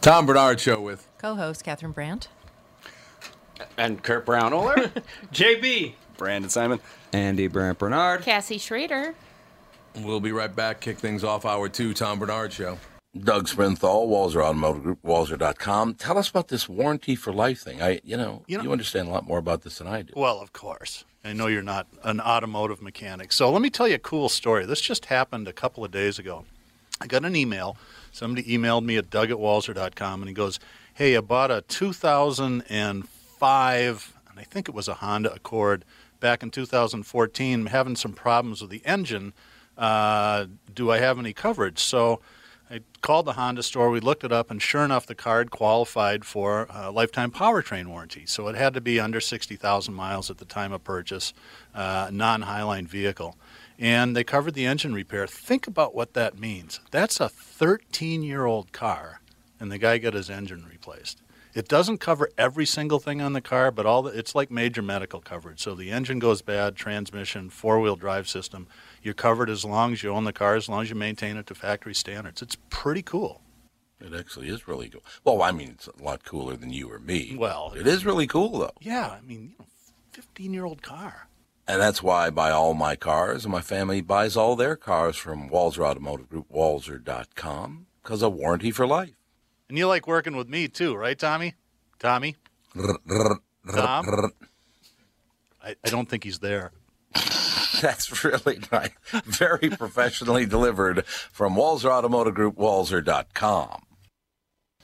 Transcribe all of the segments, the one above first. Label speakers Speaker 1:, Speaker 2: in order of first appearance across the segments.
Speaker 1: Tom Barnard Show with
Speaker 2: co-host Catherine Brandt
Speaker 3: and Kurt Braunohler,
Speaker 4: JB,
Speaker 5: Brandon Simon,
Speaker 6: Andy Brandt Barnard,
Speaker 7: Cassie Schrader.
Speaker 1: We'll be right back. Kick things off hour two. Tom Barnard Show.
Speaker 8: Doug Sprinthal, Walser Automotive Group, Walser.com. Tell us about this warranty for life thing. I, you know, you know, you understand a lot more about this than I do.
Speaker 4: Well, of course. I know you're not an automotive mechanic. So let me tell you a cool story. This just happened a couple of days ago. I got an email Somebody emailed me at doug at walser.com and he goes, Hey, I bought a 2005, and I think it was a Honda Accord back in 2014, having some problems with the engine. Uh, do I have any coverage? So I called the Honda store. We looked it up, and sure enough, the card qualified for a lifetime powertrain warranty. So it had to be under 60,000 miles at the time of purchase, uh, non Highline vehicle and they covered the engine repair. Think about what that means. That's a 13 year old car, and the guy got his engine replaced. It doesn't cover every single thing on the car, but all the, it's like major medical coverage. So the engine goes bad, transmission, four wheel drive system. You're covered as long as you own the car, as long as you maintain it to factory standards. It's pretty cool.
Speaker 8: It actually is really cool. Well, I mean, it's a lot cooler than you or me.
Speaker 4: Well,
Speaker 8: it is really cool, though.
Speaker 4: Yeah, I mean, you know, 15 year old car.
Speaker 8: And that's why I buy all my cars, and my family buys all their cars from Walser Automotive Group, walser.com, because of warranty for life.
Speaker 4: And you like working with me too, right, Tommy? Tommy? Tom? I, I don't think he's there.
Speaker 8: That's really nice. Very professionally delivered from Walser Automotive Group, walser.com.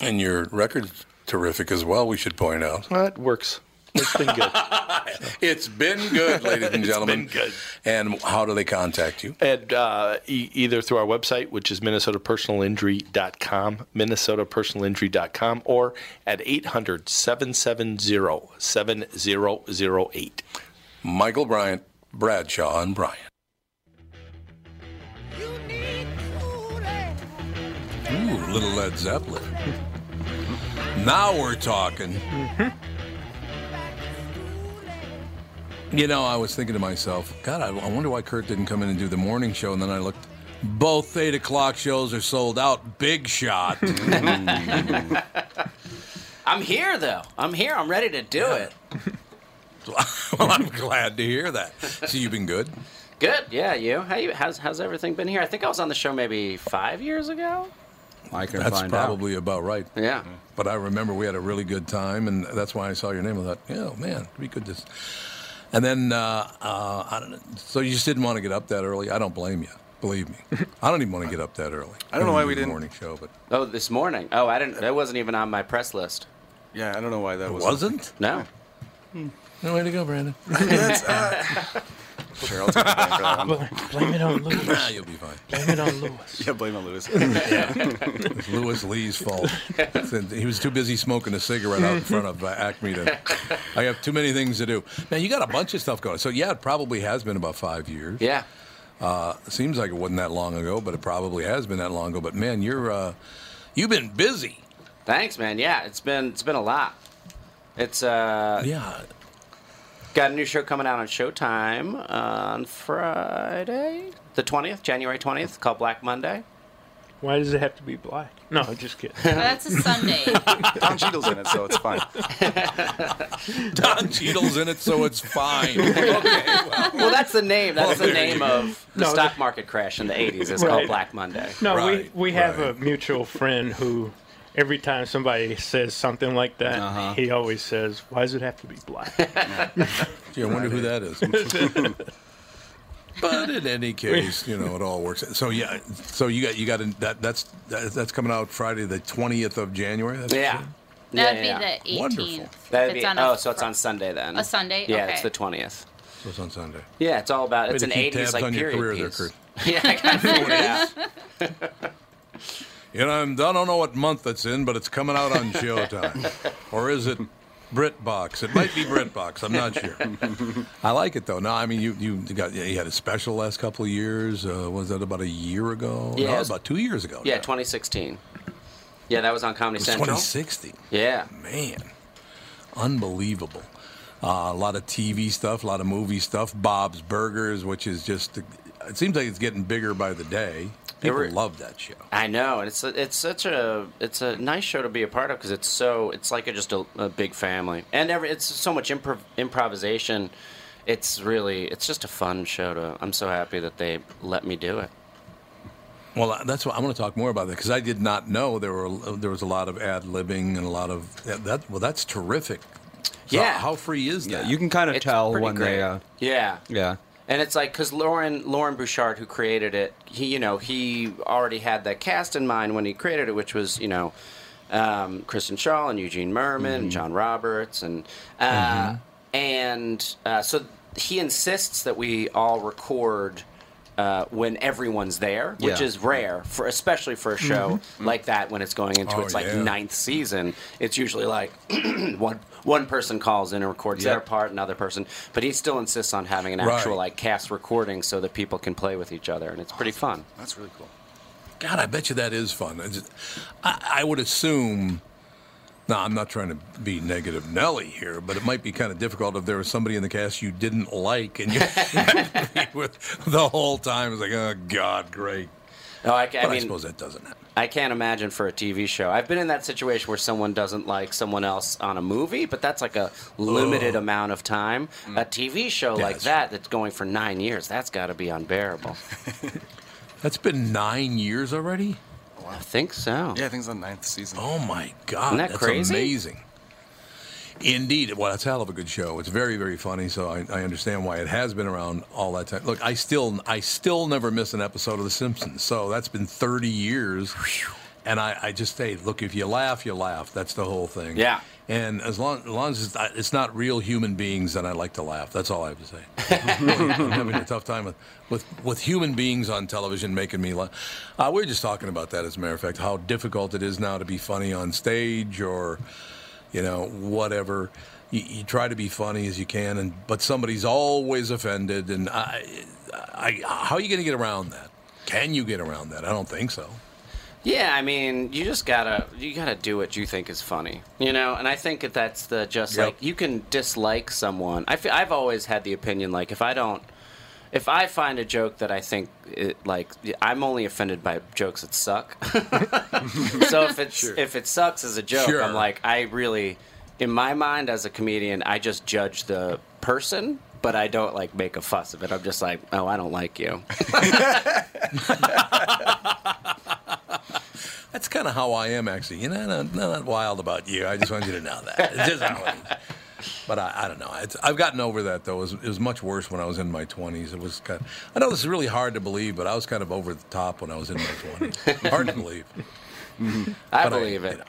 Speaker 1: And your record's terrific as well. We should point out.
Speaker 9: That works. It's been good.
Speaker 1: it's been good, ladies and gentlemen.
Speaker 9: It's been good.
Speaker 1: And how do they contact you?
Speaker 9: And uh, e- either through our website, which is minnesotapersonalinjury.com, minnesotapersonalinjury.com, or at 800-770-7008.
Speaker 1: Michael Bryant, Bradshaw, and Bryant. Ooh, little Led Zeppelin. now we're talking. You know, I was thinking to myself, God, I, I wonder why Kurt didn't come in and do the morning show. And then I looked, both 8 o'clock shows are sold out. Big shot.
Speaker 3: I'm here, though. I'm here. I'm ready to do yeah. it.
Speaker 1: well, I'm glad to hear that. So you've been good?
Speaker 3: Good, yeah. You? How you? How's how's everything been here? I think I was on the show maybe five years ago.
Speaker 6: I can
Speaker 1: that's
Speaker 6: find
Speaker 1: probably out. about right.
Speaker 3: Yeah.
Speaker 1: But I remember we had a really good time, and that's why I saw your name. I thought, yeah, man, it'd be good to. And then uh, uh, I don't know. So you just didn't want to get up that early. I don't blame you. Believe me, I don't even want to get up that early.
Speaker 2: I don't know why we didn't-
Speaker 1: morning show, but
Speaker 3: Oh, this morning. Oh, I didn't. That wasn't even on my press list.
Speaker 2: Yeah, I don't know why that
Speaker 1: it
Speaker 2: was.
Speaker 1: wasn't.
Speaker 3: No.
Speaker 1: No way to go, Brandon.
Speaker 2: That's, uh, sure, I'll take the blame for that one.
Speaker 5: Blame it on Louis.
Speaker 1: nah, you'll be fine.
Speaker 5: Blame it on Louis.
Speaker 2: Yeah, blame on Louis.
Speaker 1: It's Louis Lee's fault. he was too busy smoking a cigarette out in front of uh, Acme. To, I have too many things to do. Man, you got a bunch of stuff going. So yeah, it probably has been about five years.
Speaker 3: Yeah.
Speaker 1: Uh, seems like it wasn't that long ago, but it probably has been that long ago. But man, you're uh, you've been busy.
Speaker 3: Thanks, man. Yeah, it's been it's been a lot. It's uh
Speaker 1: Yeah.
Speaker 3: Got a new show coming out on Showtime uh, on Friday, the twentieth, January twentieth, called Black Monday.
Speaker 5: Why does it have to be black? No, just kidding.
Speaker 7: That's a Sunday.
Speaker 2: Don Cheadle's in it, so it's fine.
Speaker 1: Don Cheadle's in it, so it's fine. Okay, well.
Speaker 3: Well, that's the name. That's
Speaker 1: Well,
Speaker 3: the name of the
Speaker 5: No,
Speaker 3: stock market crash in the '80s. It's
Speaker 5: Right.
Speaker 3: called Black Monday.
Speaker 5: No,
Speaker 1: Right,
Speaker 5: we we have a mutual friend who, every time somebody says something like that,
Speaker 6: Uh-huh.
Speaker 5: he always says, "Why does it have to be black?"
Speaker 1: Gee, I wonder who that is. but in any case, you know, it all works. So yeah, so you got you got in, that that's that, that's coming out Friday the twentieth of January. That's
Speaker 3: Yeah.
Speaker 7: That'd
Speaker 3: yeah,
Speaker 7: be
Speaker 3: yeah.
Speaker 7: the 18th.
Speaker 1: Wonderful.
Speaker 3: That'd
Speaker 7: It's
Speaker 3: be,
Speaker 7: on a
Speaker 3: oh, so it's on Sunday then.
Speaker 7: A Sunday?
Speaker 3: Yeah,
Speaker 7: Okay.
Speaker 3: it's the twentieth.
Speaker 1: So it's on Sunday.
Speaker 3: Yeah, it's all about.
Speaker 1: Way
Speaker 3: It's
Speaker 1: to
Speaker 3: an '80s
Speaker 1: tabs
Speaker 3: like
Speaker 1: on your
Speaker 3: period
Speaker 1: career there,
Speaker 3: piece.
Speaker 1: Kurt.
Speaker 3: Yeah, I got figured it out.
Speaker 1: You know, I'm, I don't know what month it's in, but it's coming out on Showtime. or is it BritBox? It might be BritBox. I'm not sure. I like it though. No, I mean you you got you had a special last couple of years. Uh, was that about a year ago?
Speaker 3: Yeah,
Speaker 1: no,
Speaker 3: it was-
Speaker 1: about two years ago.
Speaker 3: Yeah,
Speaker 1: now.
Speaker 3: 2016. Yeah, that was on Comedy
Speaker 1: It was
Speaker 3: Central.
Speaker 1: 2016.
Speaker 3: Yeah.
Speaker 1: Man, unbelievable. Uh, a lot of TV stuff, a lot of movie stuff. Bob's Burgers, which is just, it seems like it's getting bigger by the day. People
Speaker 3: were-
Speaker 1: love that show.
Speaker 3: I know, and it's it's such a it's a nice show to be a part of because it's so it's like a, just a, a big family, and every it's so much improv, improvisation. It's really it's just a fun show to. I'm so happy that they let me do it.
Speaker 1: Well, that's what I want to talk more about that because I did not know there were there was a lot of ad libbing and a lot of that. that well, that's terrific. So
Speaker 3: Yeah.
Speaker 1: how free is that?
Speaker 6: Yeah, you can kind of
Speaker 3: It's
Speaker 6: tell when
Speaker 3: great.
Speaker 6: they. Uh,
Speaker 3: Yeah,
Speaker 6: yeah.
Speaker 3: And it's like because Loren Loren Bouchard, who created it, he you know he already had that cast in mind when he created it, which was you know um, Kristen Schaal and Eugene Mirman,
Speaker 6: Mm-hmm.
Speaker 3: and John Roberts, and uh, and uh, so he insists that we all record. Uh, when everyone's there, which
Speaker 6: Yeah.
Speaker 3: is rare for especially for a show like that when it's going into
Speaker 1: Oh,
Speaker 3: its like
Speaker 1: yeah.
Speaker 3: ninth season. It's usually like one one person calls in and records their part, another person, but he still insists on having an
Speaker 1: Right.
Speaker 3: actual like cast recording so that people can play with each other, and it's pretty fun.
Speaker 2: That's really cool.
Speaker 1: God, I bet you that is fun. I, just, I, I would assume. Now, I'm not trying to be negative Nelly here, but it might be kind of difficult if there was somebody in the cast you didn't like and you had to be with the whole time. It's like, oh God, great.
Speaker 3: No, I,
Speaker 1: But
Speaker 3: I
Speaker 1: I, suppose that doesn't happen.
Speaker 3: I can't imagine for a TV show. I've been in that situation where someone doesn't like someone else on a movie, but that's like a limited amount of time. Mm. A TV show
Speaker 1: Yeah,
Speaker 3: like
Speaker 1: that's
Speaker 3: that that's going for nine years, that's got to be unbearable.
Speaker 1: That's been nine years already.
Speaker 3: I think so.
Speaker 2: Yeah, I think it's the ninth season.
Speaker 1: Oh my God,
Speaker 3: Isn't that
Speaker 1: that's
Speaker 3: crazy?
Speaker 1: amazing. Indeed, well, it's a hell of a good show. It's very, very funny. So I, I understand why it has been around all that time. Look, I still, I still never miss an episode of The Simpsons. So that's been 30 years, and I, I just say, look, if you laugh, you laugh. That's the whole thing.
Speaker 3: Yeah.
Speaker 1: And as long, as long as it's not, it's not real human beings, then I like to laugh. That's all I have to say. I'm having a tough time with, with, with human beings on television making me laugh. Uh, we were just talking about that, as a matter of fact, how difficult it is now to be funny on stage or, you know, whatever. You, you try to be funny as you can, and but somebody's always offended. And I, I, how are you going to get around that? Can you get around that? I don't think so.
Speaker 3: Yeah, I mean, you just gotta you gotta do what you think is funny, you know. And I think that that's the just
Speaker 1: Yep.
Speaker 3: like you can dislike someone. I fe- I've always had the opinion like if I don't, if I find a joke that I think it, like I'm only offended by jokes that suck. so if it's if it sucks as a joke,
Speaker 1: Sure.
Speaker 3: I'm like I really, in my mind as a comedian, I just judge the person. But I don't like make a fuss of it. I'm just like, oh, I don't like you.
Speaker 1: That's kind of how I am, actually. You know, not, not wild about you. I just want you to know that. It's just how it is. But I, I don't know. It's, I've gotten over that though. It was, it was much worse when I was in my 20s. It was kind. Of, I know this is really hard to believe, but I was kind of over the top when I was in my 20s. hard to believe.
Speaker 3: I
Speaker 1: But
Speaker 3: believe it.
Speaker 1: you know.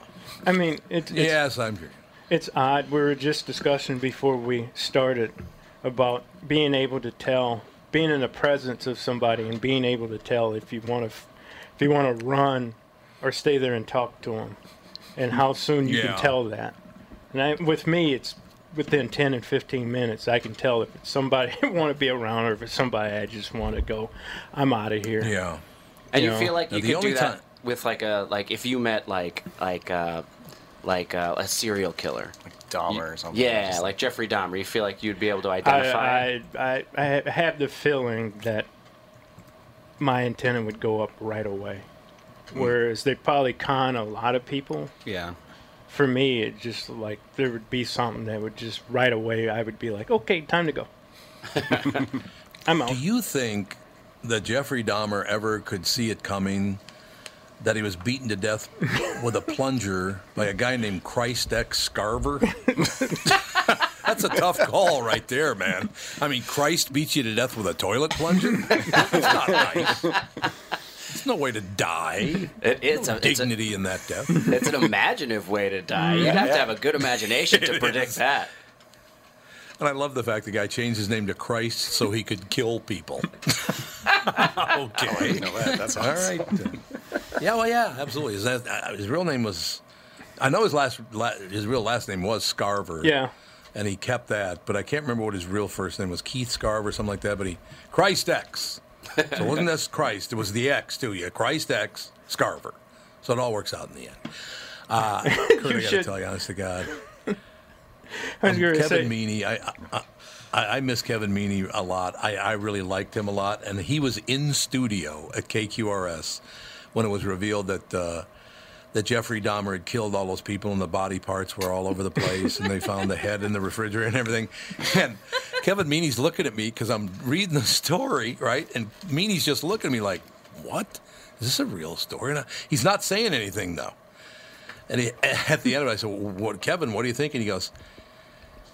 Speaker 5: I mean, it's, it's
Speaker 1: Yes, I'm sure.
Speaker 5: It's odd. We were just discussing before we started about being able to tell, being in the presence of somebody, and being able to tell if you want to, if you want to run, or stay there and talk to them, and how soon you
Speaker 1: Yeah.
Speaker 5: can tell that. And I, with me, it's within 10 and 15 minutes. I can tell if it's somebody I want to be around, or if it's somebody I just want to go. I'm out of here.
Speaker 1: Yeah.
Speaker 3: And you,
Speaker 5: know?
Speaker 3: feel like you
Speaker 1: the
Speaker 3: could
Speaker 1: only
Speaker 3: do
Speaker 1: time-
Speaker 3: that with like a like if you met like like uh, like uh, a serial killer.
Speaker 2: Like Dahmer or something.
Speaker 3: Yeah,
Speaker 2: Just-
Speaker 3: like Jeffrey Dahmer. You feel like you'd be able to identify.
Speaker 5: I, I, I, I have the feeling that my antenna would go up right away. Mm. Whereas they probably con a lot of people.
Speaker 6: Yeah.
Speaker 5: For me, it just like there would be something that would just right away. I would be like, okay, time to go. I'm out.
Speaker 1: Do you think that Jeffrey Dahmer ever could see it coming that he was beaten to death with a plunger by a guy named Christ X Scarver? That's a tough call right there, man. I mean, Christ beats you to death with a toilet plunger? That's not nice. There's no way to die.
Speaker 3: It, it's,
Speaker 1: no
Speaker 3: a, it's, a,
Speaker 1: dignity in that death.
Speaker 3: it's an imaginative way to die. You'd have to have a good imagination to predict
Speaker 1: is.
Speaker 3: that.
Speaker 1: And I love the fact the guy changed his name to Christ so he could kill people. okay.
Speaker 2: know that. That
Speaker 1: All
Speaker 2: sounds-
Speaker 1: right. yeah, well, yeah, absolutely. His, uh, his real name was, I know his last, la, his real last name was Scarver.
Speaker 5: Yeah.
Speaker 1: And he kept that, but I can't remember what his real first name was. Keith Scarver, or something like that. But he Christ X. So it wasn't this Christ; it was the X too. Yeah, Christ X Scarver. So it all works out in the end. Uh, Kurt, I got to
Speaker 5: should-
Speaker 1: tell you, honest to God,
Speaker 5: I was
Speaker 1: um, Kevin
Speaker 5: say,
Speaker 1: Meaney, I, I, I, I miss Kevin Meaney a lot. I, I really liked him a lot, and he was in studio at KQRS when it was revealed that uh, that Jeffrey Dahmer had killed all those people, and the body parts were all over the place, and they found the head in the refrigerator and everything. And Kevin Meaney's looking at me because I'm reading the story, right? And Meaney's just looking at me like, "What? Is this a real story?" And I, he's not saying anything though. And he, at the end of it, I said, what, Kevin, what do you think? And he goes,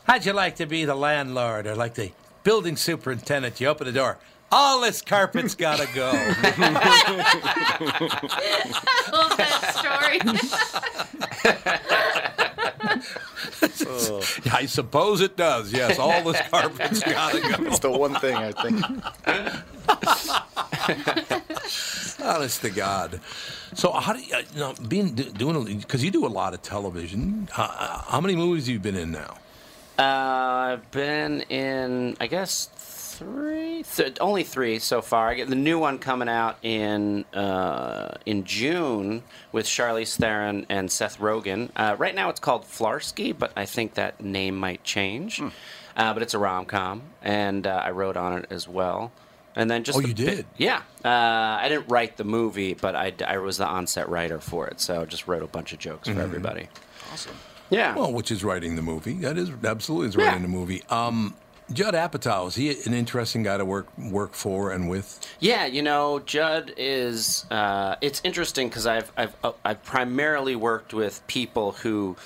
Speaker 1: How'd you like to be the landlord or like the building superintendent? You open the door. All this carpet's got to go.
Speaker 7: I love that story.
Speaker 1: I suppose it does. Yes, all this carpet's got to go.
Speaker 2: It's the one thing I think.
Speaker 1: Honest to God. So how do you, uh, you know, being do- doing because you do a lot of television. Uh, uh, how many movies have you been in now?
Speaker 3: Uh, I've been in, I guess, three, th- only three so far. I get the new one coming out in uh, in June with Charlize Theron and Seth Rogen. Uh, right now, it's called Flarsky, but I think that name might change. Uh, but it's a rom com, and uh, I wrote on it as well. And then just
Speaker 1: Oh,
Speaker 3: the
Speaker 1: you
Speaker 3: bit-
Speaker 1: did?
Speaker 3: yeah. Uh, I didn't write the movie, but I, I was the on-set writer for it, so I just wrote a bunch of jokes for everybody.
Speaker 2: Awesome.
Speaker 3: Yeah.
Speaker 1: Well, which is writing the movie. That is absolutely is writing
Speaker 3: Yeah.
Speaker 1: the movie. Um, Judd Apatow is he an interesting guy to work work for and with?
Speaker 3: Yeah, you know, Judd is. Uh, it's interesting because I've I've uh, I've primarily worked with people who,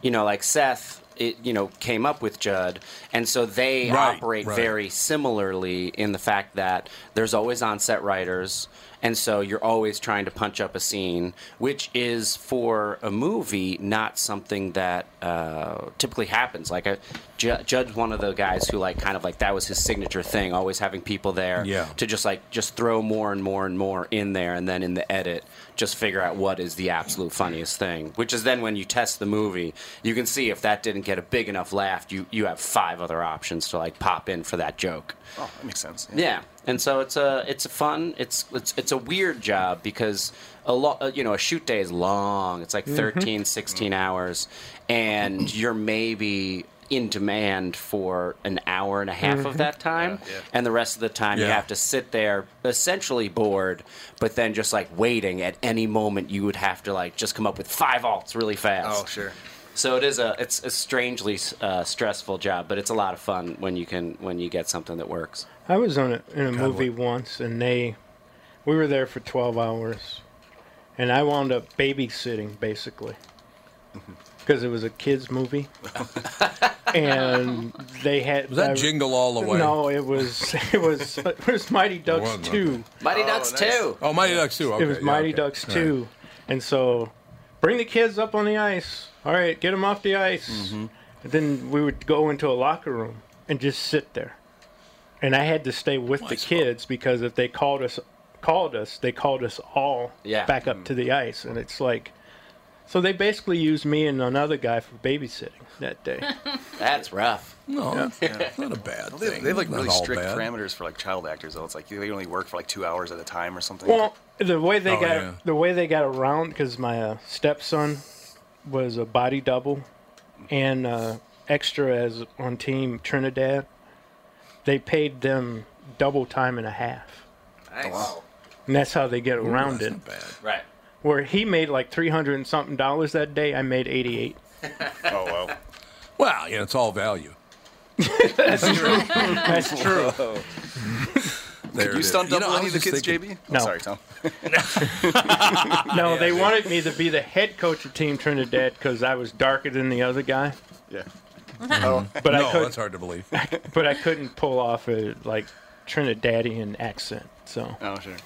Speaker 3: you know, like Seth. It, you know, came up with Judd, and so they
Speaker 1: Right,
Speaker 3: operate
Speaker 1: right.
Speaker 3: very similarly in the fact that there's always on-set writers, and so you're always trying to punch up a scene, which is for a movie not something that uh, typically happens. Like a, Ju- Judd's one of the guys who like kind of like that was his signature thing, always having people there
Speaker 1: Yeah.
Speaker 3: to just like just throw more and more and more in there and then in the edit just figure out what is the absolute funniest thing which is then when you test the movie you can see if that didn't get a big enough laugh you you have five other options to like pop in for that joke
Speaker 2: Oh, that makes sense.
Speaker 3: yeah, and so it's a it's a fun it's it's it's a weird job because a lot uh, you know a shoot day is long. It's like mm-hmm. 13, 16 hours, and you're maybe in demand for an hour and a half of that time,
Speaker 2: Yeah, yeah.
Speaker 3: and the rest of the time you have to sit there essentially bored, but then just like waiting at any moment you would have to like just come up with five alts really fast.
Speaker 2: Oh, sure.
Speaker 3: So it is a it's a strangely uh, stressful job, but it's a lot of fun when you can when you get something that works.
Speaker 5: I was on a, in a
Speaker 1: God,
Speaker 5: movie
Speaker 1: what-
Speaker 5: once, and they, we were there for 12 hours, and I wound up babysitting basically. Because it was a kids movie, and they had
Speaker 1: Was that
Speaker 5: I-
Speaker 1: Jingle All the Way?
Speaker 5: No, it was it was it was Mighty Ducks
Speaker 1: wasn't,
Speaker 5: two.
Speaker 3: Mighty Ducks two.
Speaker 1: Oh, Mighty Ducks too. Okay,
Speaker 5: it was
Speaker 1: yeah,
Speaker 5: Mighty
Speaker 1: okay.
Speaker 5: Ducks
Speaker 1: All
Speaker 5: two,
Speaker 1: right.
Speaker 5: and so bring the kids up on the ice. All right, get them off the ice.
Speaker 1: Mm-hmm.
Speaker 5: And then we would go into a locker room and just sit there, and I had to stay with the kids because if they called us called us, they called us all
Speaker 3: Yeah.
Speaker 5: back up to the ice, and it's like. So they basically used me and another guy for babysitting that day.
Speaker 3: That's rough.
Speaker 1: No, that's not a bad
Speaker 2: They,
Speaker 1: thing.
Speaker 2: they have like
Speaker 1: Not
Speaker 2: really strict
Speaker 1: bad.
Speaker 2: parameters for like child actors though. It's like they only work for like two hours at a time or something.
Speaker 5: Well, the way they
Speaker 1: Oh,
Speaker 5: got
Speaker 1: yeah.
Speaker 5: the way they got around because my uh, stepson was a body double and uh, extra as on team Trinidad. They paid them double time and a half,
Speaker 3: Nice.
Speaker 5: and that's how they get
Speaker 1: Ooh,
Speaker 5: around
Speaker 1: that's
Speaker 5: it.
Speaker 1: not bad.
Speaker 3: Right.
Speaker 5: Where he made like three hundred and something dollars that day, I made eighty eight.
Speaker 2: oh well.
Speaker 1: Well, you know, it's all value.
Speaker 5: That's true. That's true.
Speaker 1: There
Speaker 2: Could you
Speaker 1: is.
Speaker 2: stunt
Speaker 1: You
Speaker 2: double
Speaker 1: know,
Speaker 2: any of the kids,
Speaker 1: thinking-
Speaker 2: JB?
Speaker 5: No.
Speaker 2: Oh, sorry, Tom.
Speaker 5: No, they wanted me to be the head coach of Team Trinidad because I was darker than the other guy.
Speaker 2: Yeah.
Speaker 5: Um, oh, but
Speaker 1: no,
Speaker 5: I could,
Speaker 1: that's hard to believe.
Speaker 5: but I couldn't pull off a like Trinidadian accent. So,
Speaker 2: Oh sure.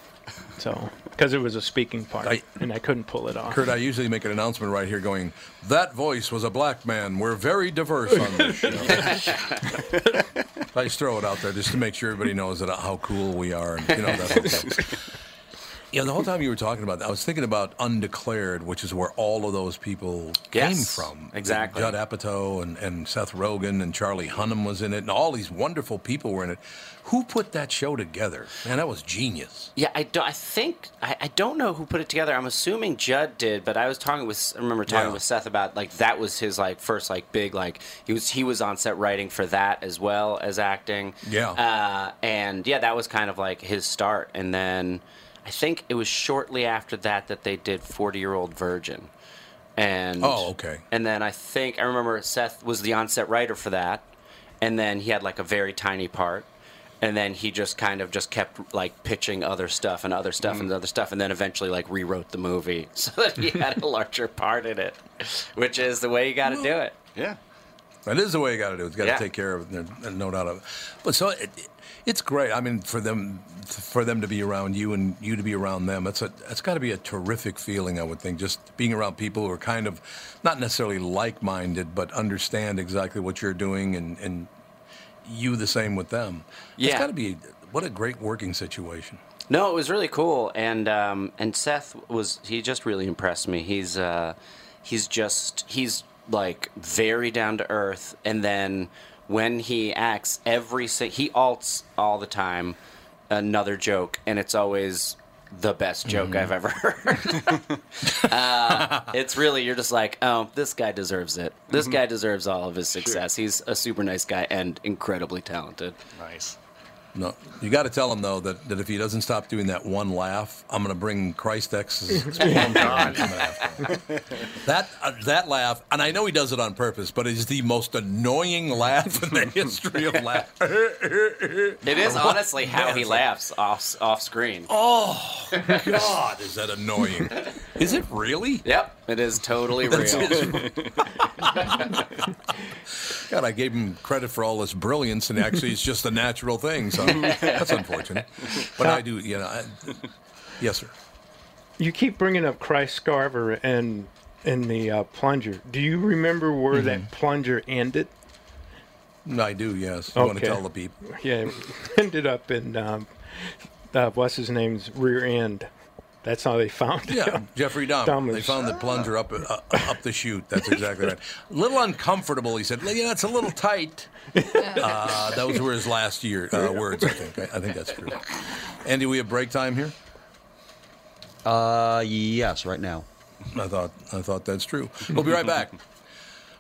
Speaker 5: so because it was a speaking part,
Speaker 1: I-
Speaker 5: and I couldn't pull it off.
Speaker 1: Kurt, I usually make an announcement right here going, that voice was a black man. We're very diverse on this show. I just throw it out there just to make sure everybody knows that uh, how cool we are. And, you know, that. Yeah, the whole time you were talking about that, I was thinking about Undeclared, which is where all of those people came from.
Speaker 3: exactly.
Speaker 1: Judd Apatow and, and Seth Rogen and Charlie Hunnam was in it, and all these wonderful people were in it. Who put that show together? Man, that was genius.
Speaker 3: Yeah, I, do, I think I, I don't know who put it together. I'm assuming Judd did, but I was talking with I remember talking
Speaker 1: Yeah.
Speaker 3: with Seth about like that was his like first like big like he was he was on set writing for that as well as acting.
Speaker 1: Yeah.
Speaker 3: uh, and yeah, that was kind of like his start, and then I think it was shortly after that that they did Forty Year Old Virgin. And
Speaker 1: Oh, okay.
Speaker 3: And then I think I remember Seth was the on-set writer for that, and then he had like a very tiny part, and then he just kind of just kept like pitching other stuff and other stuff and mm-hmm. other stuff, and then eventually like rewrote the movie so that he had a larger part in it, which is the way you got to do it.
Speaker 2: Yeah.
Speaker 1: That is the way you got to do it. You got to
Speaker 3: Yeah.
Speaker 1: take care of it. There's no doubt of it. But so it, it's great. I mean, for them, for them to be around you and you to be around them, it's a, it's got to be a terrific feeling. I would think just being around people who are kind of not necessarily like-minded, but understand exactly what you're doing, and and you the same with them.
Speaker 3: Yeah.
Speaker 1: It's got to be what a great working situation.
Speaker 3: No, it was really cool, and um, and Seth was he just really impressed me. He's uh, he's just he's like very down to earth, and then when he acts, every si- he alts all the time, another joke, and it's always the best joke I've ever heard. uh, it's really you're just like, oh, this guy deserves it. This guy deserves all of his success. He's a super nice guy and incredibly talented.
Speaker 2: Nice.
Speaker 1: No, you got to tell him though that, that if he doesn't stop doing that one laugh, I'm going to bring Christ X's that uh, that laugh, and I know he does it on purpose, but it's the most annoying laugh in the history of laugh.
Speaker 3: It is honestly how he laughs off off screen.
Speaker 1: Oh God, is that annoying? Is it really?
Speaker 3: Yep, it is totally real.
Speaker 1: God, I gave him credit for all this brilliance, and actually, it's just a natural thing. So that's unfortunate. But I do, you know. I, yes, sir.
Speaker 5: You keep bringing up Christ Scarver and and the uh, plunger. Do you remember where
Speaker 1: Mm-hmm.
Speaker 5: that plunger ended?
Speaker 1: I do. Yes. I want to tell the people.
Speaker 5: Yeah, it ended up in um, uh, what's his name's rear end. That's how they found it.
Speaker 1: Yeah,
Speaker 5: him.
Speaker 1: Jeffrey Dahmer.
Speaker 5: Dahmer's-
Speaker 1: They found the plunger up uh, up the chute. That's exactly right. A little uncomfortable, he said. Yeah, it's a little tight. Uh, those were his last year uh, words, I think. I, I think that's true. Andy, we have break time here.
Speaker 6: Uh, yes, right now.
Speaker 1: I thought I thought that's true. We'll be right back.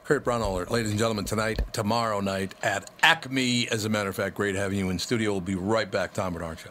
Speaker 1: Kurt Braunohler, ladies and gentlemen, tonight, tomorrow night at Acme. As a matter of fact, great having you in studio. We'll be right back. Tom Barnard Show.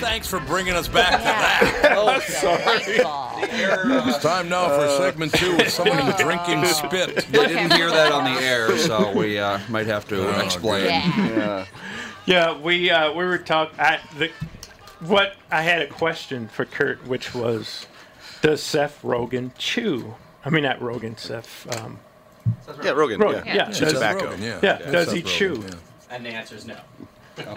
Speaker 1: Thanks for bringing us back to that.
Speaker 7: Oh,
Speaker 1: sorry. It's time now for segment two with someone drinking spit.
Speaker 6: They didn't hear that on the air, so we uh, might have to explain.
Speaker 5: Yeah. Yeah, we uh, we were talking. What I had a question for Kurt, which was, does Seth Rogen chew? I mean, not Rogen, Seth. Um,
Speaker 2: Yeah, Rogan.
Speaker 5: Rogan,
Speaker 2: yeah.
Speaker 5: yeah.
Speaker 2: Chews
Speaker 5: Does-
Speaker 2: tobacco.
Speaker 1: Rogan, yeah.
Speaker 5: Yeah,
Speaker 1: Yeah,
Speaker 5: does
Speaker 1: Seth
Speaker 5: he
Speaker 1: Rogen,
Speaker 5: chew?
Speaker 1: yeah.
Speaker 3: And the answer is no.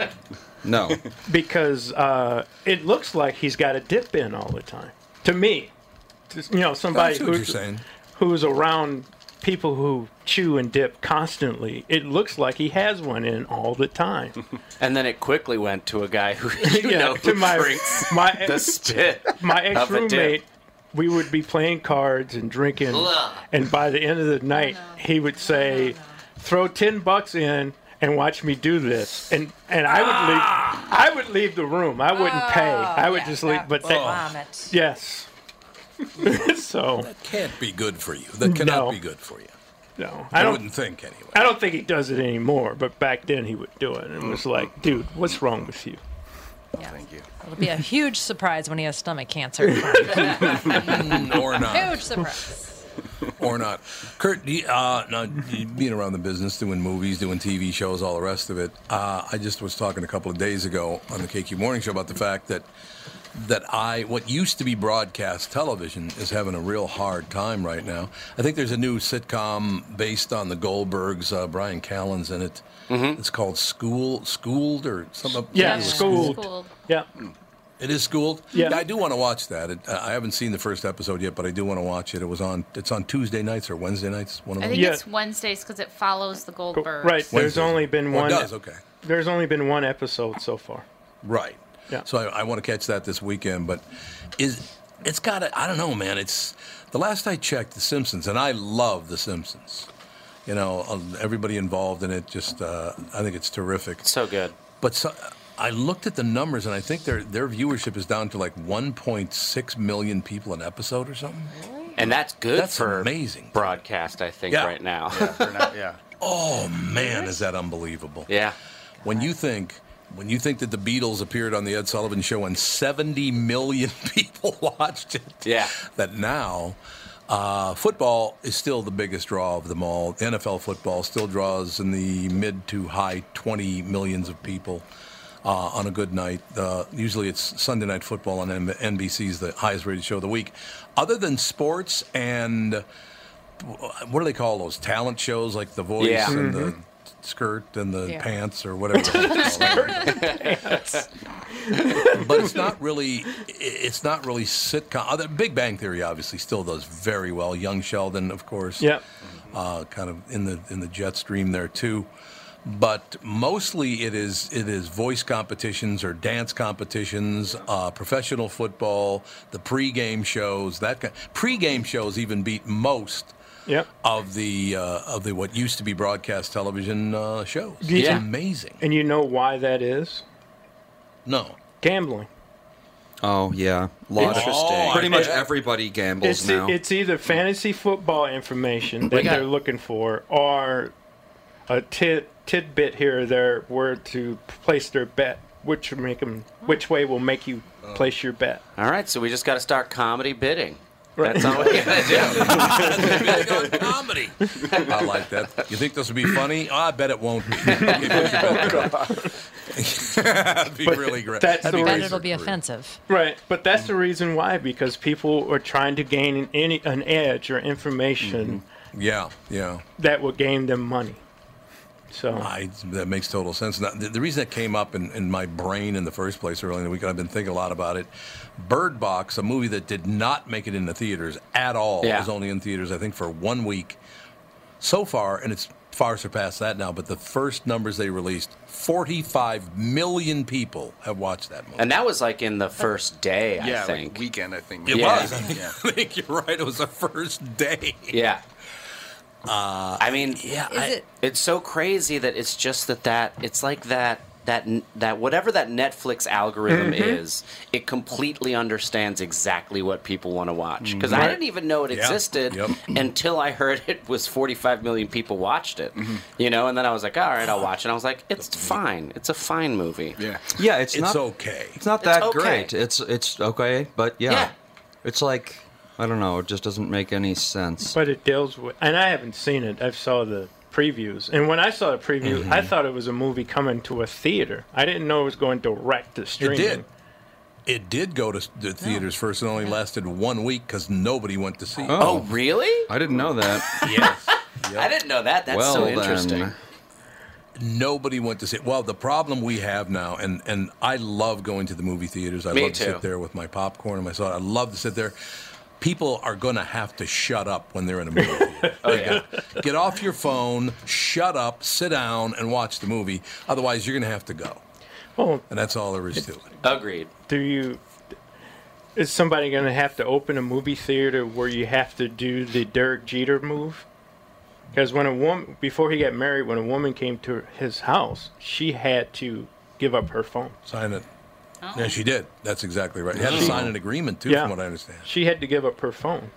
Speaker 6: No.
Speaker 5: because uh, it looks like he's got a dip in all the time. To me, Just, you know, somebody
Speaker 1: I you're
Speaker 5: who's,
Speaker 1: saying.
Speaker 5: who's around people who chew and dip constantly, it looks like he has one in all the time.
Speaker 3: And then it quickly went to a guy who you
Speaker 5: yeah,
Speaker 3: know
Speaker 5: to my
Speaker 3: drinks
Speaker 5: my
Speaker 3: the spit.
Speaker 5: my ex roommate. We would be playing cards and drinking,
Speaker 3: Ugh.
Speaker 5: and by the end of the night, he would say, "Throw ten bucks in." And watch me do this, and and I would leave. I would leave the room. I wouldn't pay. I oh, would
Speaker 10: yeah,
Speaker 5: just leave. But they,
Speaker 10: vomit.
Speaker 5: yes. so
Speaker 1: That can't be good for you. That cannot
Speaker 5: No.
Speaker 1: be good for you.
Speaker 5: no,
Speaker 1: I,
Speaker 5: I don't.
Speaker 1: wouldn't think anyway.
Speaker 5: I don't think he does it anymore. But back then he would do it, and it was like, dude, what's wrong with you?
Speaker 2: Thank you.
Speaker 10: It'll be a huge surprise when he has stomach cancer.
Speaker 1: or not.
Speaker 10: huge surprise.
Speaker 1: or not. Kurt, do you, uh, now, being around the business, doing movies, doing TV shows, all the rest of it. Uh, I just was talking a couple of days ago on the KQ Morning Show about the fact that that I, what used to be broadcast television, is having a real hard time right now. I think there's a new sitcom based on the Goldbergs. Uh, Bryan Callen's in it. It's called School, Schooled, or something.
Speaker 5: Yeah, schooled.
Speaker 11: Schooled.
Speaker 5: Yeah,
Speaker 1: It is schooled.
Speaker 5: Yeah.
Speaker 1: I do want to watch that. It, I haven't seen the first episode yet, but I do want to watch it. It was on. It's on Tuesday nights or Wednesday nights. One of
Speaker 11: I
Speaker 1: them.
Speaker 11: think
Speaker 5: Yeah.
Speaker 11: it's Wednesdays because it follows the Goldbergs.
Speaker 5: right. There's only been
Speaker 1: Oh, it
Speaker 5: one.
Speaker 1: does, okay.
Speaker 5: There's only been one episode so far.
Speaker 1: Right.
Speaker 5: Yeah.
Speaker 1: So I, I want to catch that this weekend, but is it's got to I don't know, man. It's the last I checked, The Simpsons, and I love The Simpsons. You know, uh, everybody involved in it. Just uh, I think it's terrific.
Speaker 3: So good.
Speaker 1: But so, I looked at the numbers, and I think their their viewership is down to like 1.6 million people an episode or something.
Speaker 3: And that's good
Speaker 1: That's
Speaker 3: for
Speaker 1: amazing.
Speaker 3: broadcast, I think,
Speaker 1: Yeah.
Speaker 3: right now.
Speaker 2: yeah.
Speaker 1: Oh man, is that unbelievable?
Speaker 3: yeah.
Speaker 1: When you think when you think that the Beatles appeared on the Ed Sullivan Show and 70 million people watched it,
Speaker 3: Yeah.
Speaker 1: that now uh, football is still the biggest draw of them all. NFL football still draws in the mid to high 20 millions of people uh, on a good night. Uh, usually it's Sunday Night Football on M- NBC's the highest rated show of the week. Other than sports and what do they call those talent shows like The Voice
Speaker 3: Yeah.
Speaker 1: and the skirt and the
Speaker 5: Yeah.
Speaker 1: pants or whatever. the hell it's but it's not really. It's not really sitcom. uh, the Big Bang Theory obviously still does very well. Young Sheldon, of course.
Speaker 5: Yep.
Speaker 1: Uh, kind of in the in the jet stream there too. But mostly it is it is voice competitions or dance competitions, uh, professional football, the pregame shows. That kind, pregame shows even beat most
Speaker 5: Yep.
Speaker 1: of the uh, of the what used to be broadcast television uh, shows.
Speaker 5: Do you
Speaker 1: It's amazing.
Speaker 5: And you know why that is?
Speaker 1: No.
Speaker 5: Gambling.
Speaker 6: Oh yeah, lot
Speaker 5: Interesting.
Speaker 6: Of, pretty much
Speaker 5: Yeah.
Speaker 6: everybody gambles
Speaker 5: It's,
Speaker 6: now.
Speaker 5: it's either fantasy football information that
Speaker 6: got-
Speaker 5: they're looking for or a tit, tidbit here or there where to place their bet, which will them, which way will make you oh. place your bet.
Speaker 3: All right, so we just got to start comedy bidding.
Speaker 5: Right.
Speaker 3: That's all we got to do.
Speaker 1: comedy. I like that. You think this will be funny? Oh, I bet it won't be. Okay, put your bet oh, down. That'd be
Speaker 5: But
Speaker 1: really great.
Speaker 5: that's
Speaker 1: That'd
Speaker 5: the
Speaker 1: be
Speaker 10: Bet
Speaker 1: great
Speaker 10: it'll be offensive.
Speaker 5: Right, but that's the reason why because people are trying to gain any an edge or information mm-hmm.
Speaker 1: Yeah, yeah.
Speaker 5: that will gain them money. So
Speaker 1: I, that makes total sense. Now, the, the reason that came up in, in my brain in the first place earlier in the week, I've been thinking a lot about it. Bird Box, a movie that did not make it in the theaters at all,
Speaker 3: Yeah.
Speaker 1: was only in theaters, I think, for one week. So far, and it's far surpassed that now, but the first numbers they released, 45 million people have watched that movie.
Speaker 3: And that was like in the first day, I
Speaker 1: Yeah, like
Speaker 3: think.
Speaker 2: weekend, I think.
Speaker 1: It
Speaker 3: Yeah.
Speaker 1: was. I think you're right. It was the first day.
Speaker 3: Yeah.
Speaker 1: Uh,
Speaker 3: I mean,
Speaker 1: yeah,
Speaker 10: Is it-
Speaker 3: it's so crazy that it's just that that it's like that that that whatever that Netflix algorithm
Speaker 1: Mm-hmm.
Speaker 5: Mhm.
Speaker 3: is, it completely understands exactly what people want to watch. Because I didn't even know it
Speaker 1: Mm-hmm. Yeah.
Speaker 3: existed
Speaker 1: Yep.
Speaker 3: until I heard it was 45 million people watched it.
Speaker 1: Mm-hmm.
Speaker 3: You know, and then I was like, all right, I'll watch it. And I was like, it's fine. It's a fine movie.
Speaker 2: Yeah.
Speaker 6: yeah, it's,
Speaker 1: It's
Speaker 6: not
Speaker 1: okay.
Speaker 6: It's not
Speaker 3: It's
Speaker 6: that
Speaker 3: okay.
Speaker 6: great. It's it's okay, but yeah,
Speaker 3: Yeah.
Speaker 6: it's like I don't know. It just doesn't make any sense.
Speaker 5: But it deals with, and I haven't seen it. I've saw the previews, and when I saw the preview,
Speaker 1: Mm-hmm.
Speaker 5: I thought it was a movie coming to a theater. I didn't know it was going direct to stream.
Speaker 1: It
Speaker 5: streaming.
Speaker 1: did. It did go to the theaters first and only lasted one week because nobody went to see it.
Speaker 3: Oh, really?
Speaker 6: I didn't know that.
Speaker 1: Yes.
Speaker 3: I didn't know that. That's
Speaker 6: well
Speaker 3: so
Speaker 6: then,
Speaker 3: interesting.
Speaker 1: Nobody went to see it. Well, the problem we have now, and, and I love going to the movie theaters. I
Speaker 3: Me
Speaker 1: love to sit there with my popcorn and my soda. I love to sit there. People are going to have to shut up when they're in a movie theater.
Speaker 3: Oh yeah.
Speaker 1: Get off your phone, shut up, sit down, and watch the movie. Otherwise, you're going to have to go.
Speaker 5: Oh,
Speaker 1: And that's all there is to it.
Speaker 3: Agreed.
Speaker 5: do you? Is somebody going to have to open a movie theater where you have to do the Derek Jeter move? Because when a woman, before he got married, when a woman came to his house, she had to give up her phone.
Speaker 1: Sign it. Oh. Yeah, she did. That's exactly right. You had to sign an agreement, too,
Speaker 5: Yeah.
Speaker 1: from what I understand.
Speaker 5: She had to give up her phone,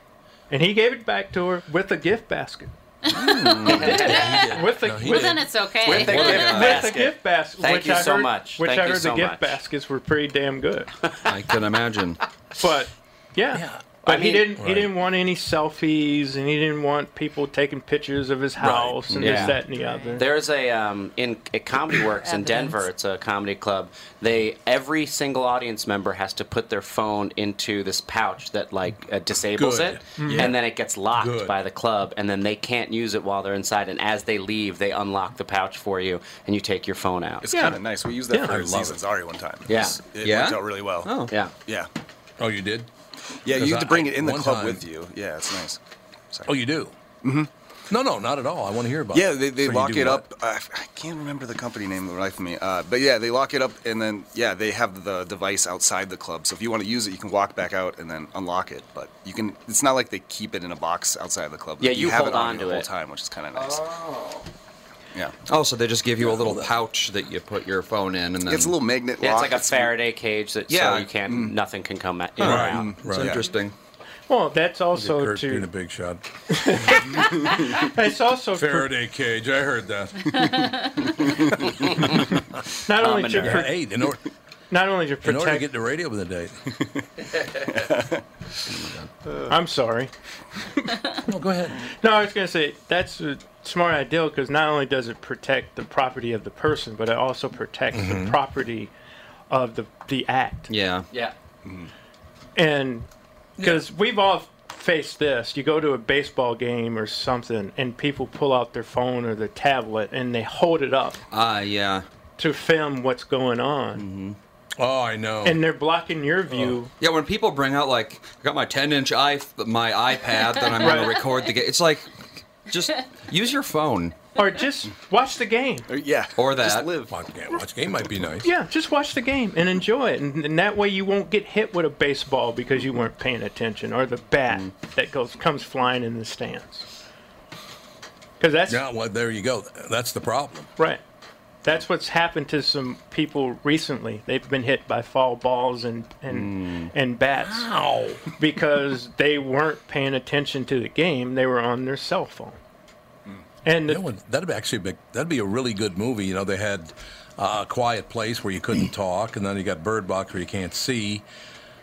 Speaker 5: and he gave it back to her with a gift basket. Hmm. With the
Speaker 1: No, he
Speaker 11: Well, then it's okay.
Speaker 3: With the
Speaker 5: with,
Speaker 3: gift
Speaker 5: with
Speaker 3: basket.
Speaker 5: the gift basket.
Speaker 3: Thank
Speaker 5: which
Speaker 3: you
Speaker 5: I
Speaker 3: so
Speaker 5: heard,
Speaker 3: much.
Speaker 5: Which
Speaker 3: Thank
Speaker 5: I
Speaker 3: you
Speaker 5: heard
Speaker 3: so
Speaker 5: the gift
Speaker 3: much.
Speaker 5: baskets were pretty damn good.
Speaker 6: I can imagine.
Speaker 5: But yeah. But
Speaker 3: I
Speaker 5: he didn't. He didn't want any selfies, and he didn't want people taking pictures of his house and
Speaker 3: Yeah.
Speaker 5: this, that, and the other.
Speaker 3: There's a um, in at Comedy Works in Denver. It's a comedy club. They every single audience member has to put their phone into this pouch that like uh, disables
Speaker 1: Good.
Speaker 3: it,
Speaker 1: Yeah.
Speaker 3: and then it gets locked
Speaker 1: Good.
Speaker 3: by the club, and then they can't use it while they're inside. And as they leave, they unlock the pouch for you, and you take your phone out.
Speaker 2: It's
Speaker 5: Yeah.
Speaker 2: kind of nice. We used that
Speaker 5: Yeah.
Speaker 2: For
Speaker 1: love
Speaker 2: Seasons
Speaker 1: it.
Speaker 2: Ari one time.
Speaker 3: Yeah.
Speaker 2: It's- It
Speaker 6: Yeah?
Speaker 2: worked out really well.
Speaker 6: Oh,
Speaker 3: Yeah.
Speaker 2: Yeah.
Speaker 1: Oh, you did?
Speaker 2: Yeah, you have to
Speaker 1: I-
Speaker 2: bring it in the club
Speaker 1: time-
Speaker 2: with you. Yeah, it's nice.
Speaker 1: Oh, you do? Mm-hmm. No, no, not at all. I want to hear about
Speaker 2: Yeah,
Speaker 1: it.
Speaker 2: Yeah, they, they
Speaker 1: So
Speaker 2: lock it
Speaker 1: what?
Speaker 2: up. I, I can't remember the company name of the life of me. Uh, but yeah, they lock it up and then yeah, they have the device outside the club. So if you want to use it, you can walk back out and then unlock it. But you can. It's not like they keep it in a box outside of the club.
Speaker 3: Yeah,
Speaker 2: you,
Speaker 3: you
Speaker 2: have
Speaker 3: hold
Speaker 2: it on,
Speaker 3: on to
Speaker 2: the whole
Speaker 3: it.
Speaker 2: time, which is kind of nice. Yeah,
Speaker 6: Oh, so they just give you a little pouch that you put your phone in, and then
Speaker 2: it's a little magnet.
Speaker 3: Yeah, it's
Speaker 2: lock.
Speaker 3: like a Faraday cage that
Speaker 2: Yeah.
Speaker 3: so you can't mm. nothing can come at, in or
Speaker 1: Right.
Speaker 3: out.
Speaker 6: Mm.
Speaker 1: It's
Speaker 6: interesting.
Speaker 5: well, that's also
Speaker 1: Kurt being a big shot.
Speaker 5: It's also for,
Speaker 1: Faraday cage. I heard that.
Speaker 5: not only
Speaker 3: I'm
Speaker 5: to
Speaker 3: nerd.
Speaker 1: Yeah, hey, in, or,
Speaker 5: not only to
Speaker 1: in order to get the radio with a date.
Speaker 5: I'm sorry.
Speaker 1: No, go ahead.
Speaker 5: No, I was going to say that's a smart idea because not only does it protect the property of the person, but it also protects
Speaker 1: Mm-hmm.
Speaker 5: the property of the the act.
Speaker 6: Yeah.
Speaker 3: Yeah.
Speaker 5: And because we've all face this. You go to a baseball game or something, and people pull out their phone or their tablet and they hold it up
Speaker 6: Ah, yeah.
Speaker 5: to film what's going on.
Speaker 1: Oh, I know.
Speaker 5: And they're blocking your view. Oh.
Speaker 6: Yeah, when people bring out like, I got my 10 inch i my iPad that I'm going to record the game. It's like, just use your phone.
Speaker 5: Or just watch the game.
Speaker 2: Uh, yeah.
Speaker 6: Or that.
Speaker 1: Just live. Watch, yeah, watch game might be nice.
Speaker 5: Yeah, just watch the game and enjoy it, and, and that way you won't get hit with a baseball because you weren't paying attention, or the bat mm. that goes comes flying in the stands. Because that's
Speaker 1: Yeah, well, there you go. That's the problem.
Speaker 5: right. That's what's happened to some people recently. They've been hit by foul balls and and and bats because they weren't paying attention to the game. They were on their cell phone. And
Speaker 1: You know what, that'd be actually be, that'd be a really good movie. You know, they had uh, a quiet place where you couldn't talk, and then you got Bird Box where you can't see.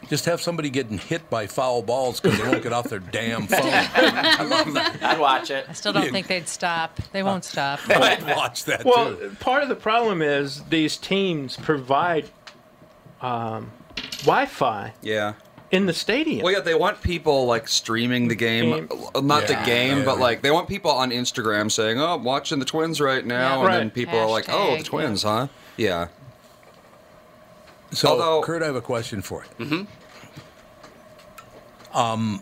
Speaker 1: Just have somebody getting hit by foul balls because they won't get off their damn phone. I love that.
Speaker 3: I'd watch it.
Speaker 10: I still don't think they'd stop. They won't stop.
Speaker 1: I'd watch that
Speaker 5: Well,
Speaker 1: too.
Speaker 5: part of the problem is these teams provide um, Wi-Fi
Speaker 6: Yeah.
Speaker 5: in the stadium.
Speaker 6: Well, yeah, they want people like streaming the game, uh, not
Speaker 5: Yeah.
Speaker 6: the game,
Speaker 5: Yeah.
Speaker 6: but like they want people on Instagram saying, "Oh, I'm watching the Twins right now,"
Speaker 5: Yeah.
Speaker 6: and then
Speaker 5: Right.
Speaker 6: people are like, "Oh, the
Speaker 5: Hashtag,
Speaker 6: Twins, huh?" Yeah.
Speaker 1: So,
Speaker 6: Although-
Speaker 1: Kurt, I have a question for you. Mm-hmm. Um,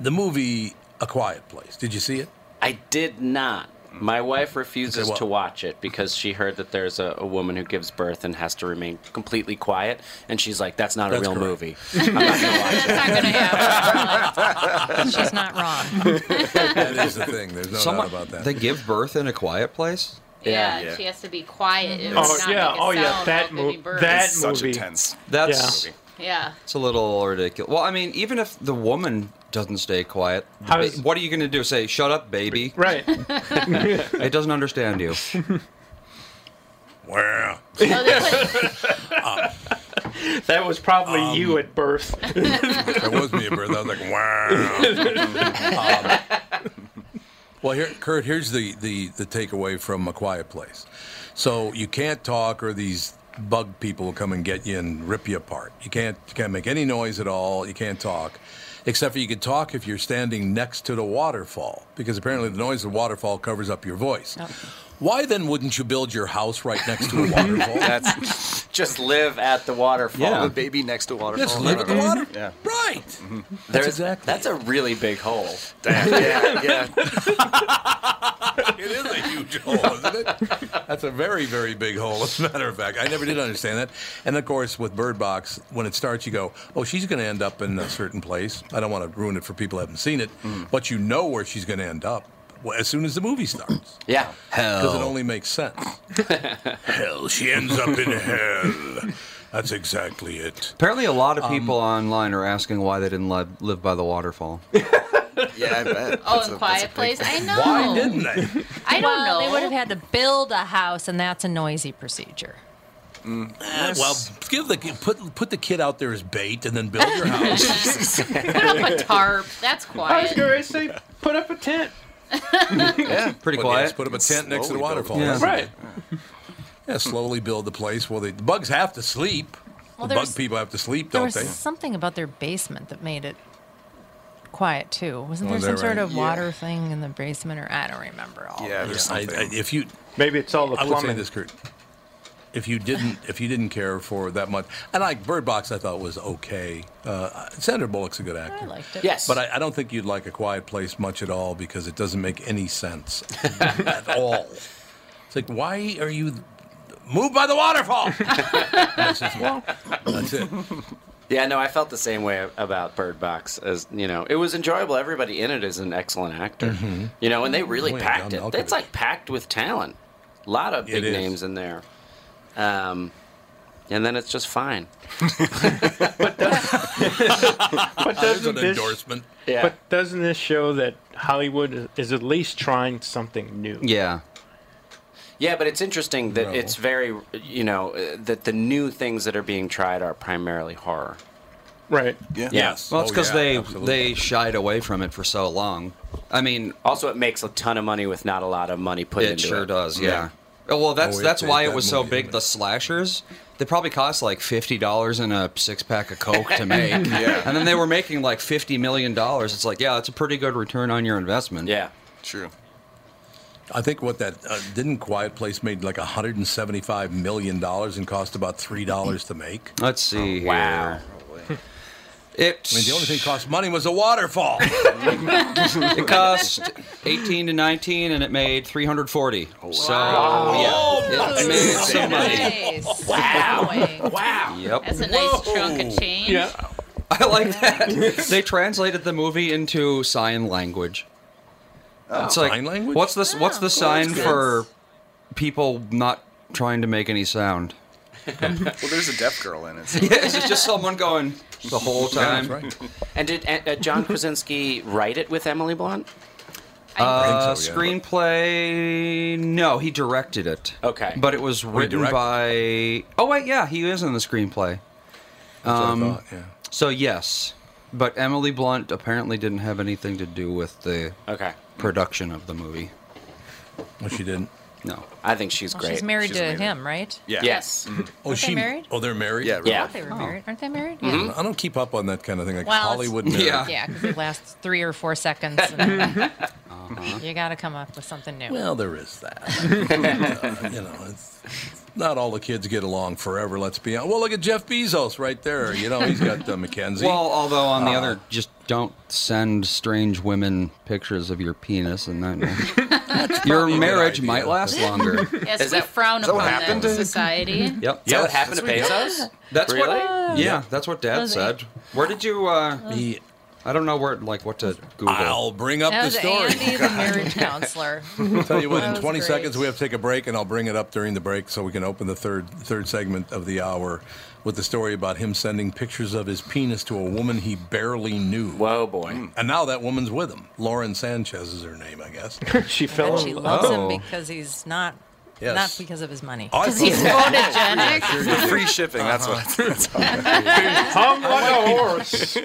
Speaker 1: the movie A Quiet Place. Did you see it?
Speaker 3: I did not. My wife refuses
Speaker 1: Okay, well-
Speaker 3: to watch it because she heard that there's a, a woman who gives birth and has to remain completely quiet, and she's like, "That's not
Speaker 1: That's
Speaker 3: a real
Speaker 1: correct.
Speaker 3: movie." I'm not gonna watch it.
Speaker 10: It's not going to happen. She's not wrong.
Speaker 1: that is the thing. There's no
Speaker 6: Someone-
Speaker 1: doubt about that.
Speaker 6: They give birth in a quiet place.
Speaker 11: Yeah,
Speaker 3: Yeah.
Speaker 11: she has to be quiet. and mm-hmm.
Speaker 5: Oh
Speaker 11: not
Speaker 5: yeah,
Speaker 11: make a
Speaker 5: oh yeah, that
Speaker 11: while giving
Speaker 5: movie.
Speaker 11: birth.
Speaker 5: That
Speaker 2: It's such
Speaker 5: movie.
Speaker 2: a tense.
Speaker 6: That's
Speaker 11: Yeah.
Speaker 6: it's a little ridiculous. Well, I mean, even if the woman doesn't stay quiet,
Speaker 5: How
Speaker 6: ba-
Speaker 5: does-
Speaker 6: what are you going to do? Say, "Shut up, baby."
Speaker 5: Right.
Speaker 6: It doesn't understand you.
Speaker 1: Wow.
Speaker 5: Oh, um, that was probably you um, at birth.
Speaker 1: That was me at birth. I was like, wow. Um, well, here, Kurt, here's the, the, the takeaway from A Quiet Place. So you can't talk, or these bug people will come and get you and rip you apart. You can't, you can't make any noise at all. You can't talk. Except for you can talk if you're standing next to the waterfall, because apparently the noise of the waterfall covers up your voice. Why then wouldn't you build your house right next to a waterfall?
Speaker 2: That's
Speaker 3: Just live at the waterfall.
Speaker 6: Yeah.
Speaker 2: a baby next to a waterfall.
Speaker 1: Just live at the water.
Speaker 2: Yeah.
Speaker 1: Right. Mm-hmm.
Speaker 3: There's,
Speaker 1: exactly
Speaker 3: That's a really big hole.
Speaker 2: yeah, yeah.
Speaker 1: It is a huge hole, isn't it? That's a very, very big hole, as a matter of fact. I never did understand that. And of course, with Bird Box, when it starts, you go, oh, she's going to end up in a certain place. I don't want to ruin it for people who haven't seen it, mm. but you know where she's going to end up well, as soon as the movie starts.
Speaker 3: Yeah. Hell.
Speaker 1: Because it only makes sense. hell, she ends up in hell. That's exactly it.
Speaker 6: Apparently, a lot of people online are asking why they didn't li- live by the waterfall.
Speaker 2: Yeah, I bet.
Speaker 11: Oh,
Speaker 2: That's
Speaker 11: in
Speaker 2: a-
Speaker 11: Quiet
Speaker 2: that's a
Speaker 11: Place. I know.
Speaker 1: Why didn't they?
Speaker 11: I don't
Speaker 10: well,
Speaker 11: know.
Speaker 10: They would have had to build a house, and that's a noisy procedure.
Speaker 1: Eh, well, give the put put the kid out there as bait, and then build your house.
Speaker 11: Put up a tarp. That's quiet.
Speaker 5: I was going to say, put up a tent.
Speaker 2: Yeah.
Speaker 6: Pretty
Speaker 1: Put-
Speaker 6: quiet.
Speaker 1: yes, put up a tent next to the waterfall.
Speaker 6: it.
Speaker 1: That's
Speaker 5: Right.
Speaker 1: Yeah, slowly build the place. Well, the, the bugs have to sleep.
Speaker 10: Well,
Speaker 1: the bug people have to sleep,
Speaker 10: There
Speaker 1: don't
Speaker 10: was
Speaker 1: they?
Speaker 10: something about their basement that made it quiet too. Wasn't
Speaker 1: Was
Speaker 10: there some
Speaker 1: there,
Speaker 10: sort
Speaker 1: right?
Speaker 10: of water thing in the basement, or I don't remember all.
Speaker 2: Yeah,
Speaker 10: of
Speaker 2: there's
Speaker 1: I,
Speaker 2: something.
Speaker 1: I, if you,
Speaker 5: Maybe it's all the
Speaker 1: I would say
Speaker 5: plumbing.
Speaker 1: this, Kurt. If you didn't, if you didn't care for that much, and like Bird Box, I thought was okay. Uh, Sandra Bullock's a good actor.
Speaker 10: I
Speaker 1: actor,
Speaker 10: liked it.
Speaker 3: Yes.
Speaker 1: but I, I don't think you'd like a Quiet Place much at all because it doesn't make any sense at all. It's like, why are you moved by the waterfall? that's, just, that's it.
Speaker 3: Yeah, no, I felt the same way about Bird Box. As you know, it was enjoyable. Everybody in it is an excellent actor. You know, and they really
Speaker 1: Oh, yeah,
Speaker 3: packed
Speaker 1: John
Speaker 3: it. It's like packed with talent. A lot of big names in there. Um, and then it's just fine.
Speaker 5: But
Speaker 1: There's
Speaker 5: doesn't
Speaker 1: an
Speaker 5: this,
Speaker 1: endorsement.
Speaker 3: Yeah.
Speaker 5: But doesn't this show that Hollywood is, is at least trying something new?
Speaker 6: Yeah.
Speaker 3: Yeah, but it's interesting that
Speaker 1: No.
Speaker 3: it's very, you know, uh, that the new things that are being tried are primarily horror.
Speaker 5: Right.
Speaker 2: Yeah.
Speaker 1: Yes.
Speaker 6: Well, it's
Speaker 1: Oh,
Speaker 6: because
Speaker 1: yeah,
Speaker 6: they
Speaker 1: absolutely.
Speaker 6: they shied away from it for so long. I mean,
Speaker 3: Also, it makes a ton of money with not a lot of money put into
Speaker 6: it
Speaker 3: into
Speaker 6: sure
Speaker 3: it.
Speaker 6: does. Yeah. Oh, well, that's
Speaker 8: Oh, it-
Speaker 6: that's why
Speaker 8: that
Speaker 6: it was so big. The slashers, they probably cost like fifty dollars in a six pack of Coke to make.
Speaker 2: Yeah.
Speaker 6: and then they were making like fifty million dollars. It's like, yeah, that's a pretty good return on your investment.
Speaker 3: Yeah.
Speaker 2: True.
Speaker 1: I think what that uh, didn't Quiet Place made like 175 million dollars and cost about three dollars to make.
Speaker 6: Let's see here.
Speaker 3: Wow.
Speaker 6: It.
Speaker 1: I mean, the only thing that cost money was a waterfall.
Speaker 6: it cost 18 to 19 and it made 340 so oh, yeah it made some money
Speaker 3: Wow. Wow.
Speaker 6: yep
Speaker 11: That's a nice chunk of change.
Speaker 5: Yeah.
Speaker 6: i like that they translated the movie into sign language oh. it's like
Speaker 1: Sign language?
Speaker 6: what's this what's the sign for people not trying to make any sound
Speaker 2: Well, there's a deaf girl in it. so-
Speaker 6: yeah it's just someone going the whole time
Speaker 1: Yeah, that's right.
Speaker 3: And did uh, John Krasinski write it with Emily Blunt?
Speaker 6: Uh,
Speaker 1: so, yeah.
Speaker 6: screenplay? No, he directed it.
Speaker 3: Okay.
Speaker 6: but it was written by. Oh wait, yeah, he is in the screenplay.
Speaker 1: That's what I
Speaker 6: Um,
Speaker 1: thought, yeah.
Speaker 6: So yes, but Emily Blunt apparently didn't have anything to do with the
Speaker 3: Okay.
Speaker 6: production of the movie.
Speaker 1: Well, she didn't.
Speaker 6: No.
Speaker 3: I think she's
Speaker 10: Well,
Speaker 3: great.
Speaker 10: she's married
Speaker 2: She's
Speaker 10: to
Speaker 2: amazing.
Speaker 10: him, right?
Speaker 2: Yeah.
Speaker 3: Yes.
Speaker 1: Oh,
Speaker 10: Aren't they
Speaker 1: she.
Speaker 10: married?
Speaker 1: Oh, they're married.
Speaker 2: Yeah.
Speaker 3: Yeah.
Speaker 10: I thought they were
Speaker 6: Oh.
Speaker 10: married. Aren't they married? Hmm.
Speaker 1: I don't keep up on that kind of thing, like
Speaker 10: Well,
Speaker 1: Hollywood. marriage.
Speaker 6: Yeah.
Speaker 10: Yeah, because it lasts three or four seconds. And then You got to come up with something new.
Speaker 1: Well, there is that. Uh, you know, it's, not all the kids get along forever. Let's be honest. Well, look at Jeff Bezos right there. You know, he's got uh, Mackenzie.
Speaker 6: Well, although on the
Speaker 1: Uh,
Speaker 6: other, just don't send strange women pictures of your penis, and that your
Speaker 1: probably a good
Speaker 6: marriage
Speaker 1: idea.
Speaker 6: might last longer.
Speaker 11: Yes,
Speaker 3: Is
Speaker 11: we
Speaker 3: that-
Speaker 11: frown
Speaker 2: is that what
Speaker 11: upon that
Speaker 2: happened?
Speaker 11: in society.
Speaker 6: Yep.
Speaker 3: Is that what happened to
Speaker 1: that's what-
Speaker 3: Bezos?
Speaker 6: That's
Speaker 3: really?
Speaker 6: what. Yeah, that's what Dad
Speaker 10: Was it-
Speaker 6: said. Where did you? uh
Speaker 1: He-
Speaker 6: I don't know where, like, what to Google.
Speaker 1: I'll bring up
Speaker 10: that
Speaker 1: the
Speaker 10: was
Speaker 1: story.
Speaker 10: Andy, the marriage counselor.
Speaker 1: I'll tell you what,
Speaker 10: That
Speaker 1: in
Speaker 10: was
Speaker 1: 20
Speaker 10: great.
Speaker 1: seconds we have to take a break, and I'll bring it up during the break so we can open the third third segment of the hour with the story about him sending pictures of his penis to a woman he barely knew.
Speaker 3: Whoa, boy. Hmm.
Speaker 1: And now that woman's with him. Lauren Sanchez is her name, I guess.
Speaker 5: she fell
Speaker 10: And
Speaker 5: in
Speaker 10: she
Speaker 5: love.
Speaker 10: loves
Speaker 6: Oh.
Speaker 10: him because he's not,
Speaker 1: Yes.
Speaker 10: not because of his money.
Speaker 1: Oh, I
Speaker 11: Because he's
Speaker 1: thought-
Speaker 11: photogenic.
Speaker 2: Free shipping. That's what. Uh-huh. That's all.
Speaker 5: Hung like a horse.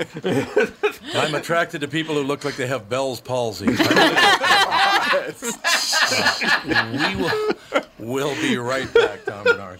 Speaker 1: I'm attracted to people who look like they have Bell's palsy. we will we'll be right back, Tom Barnard.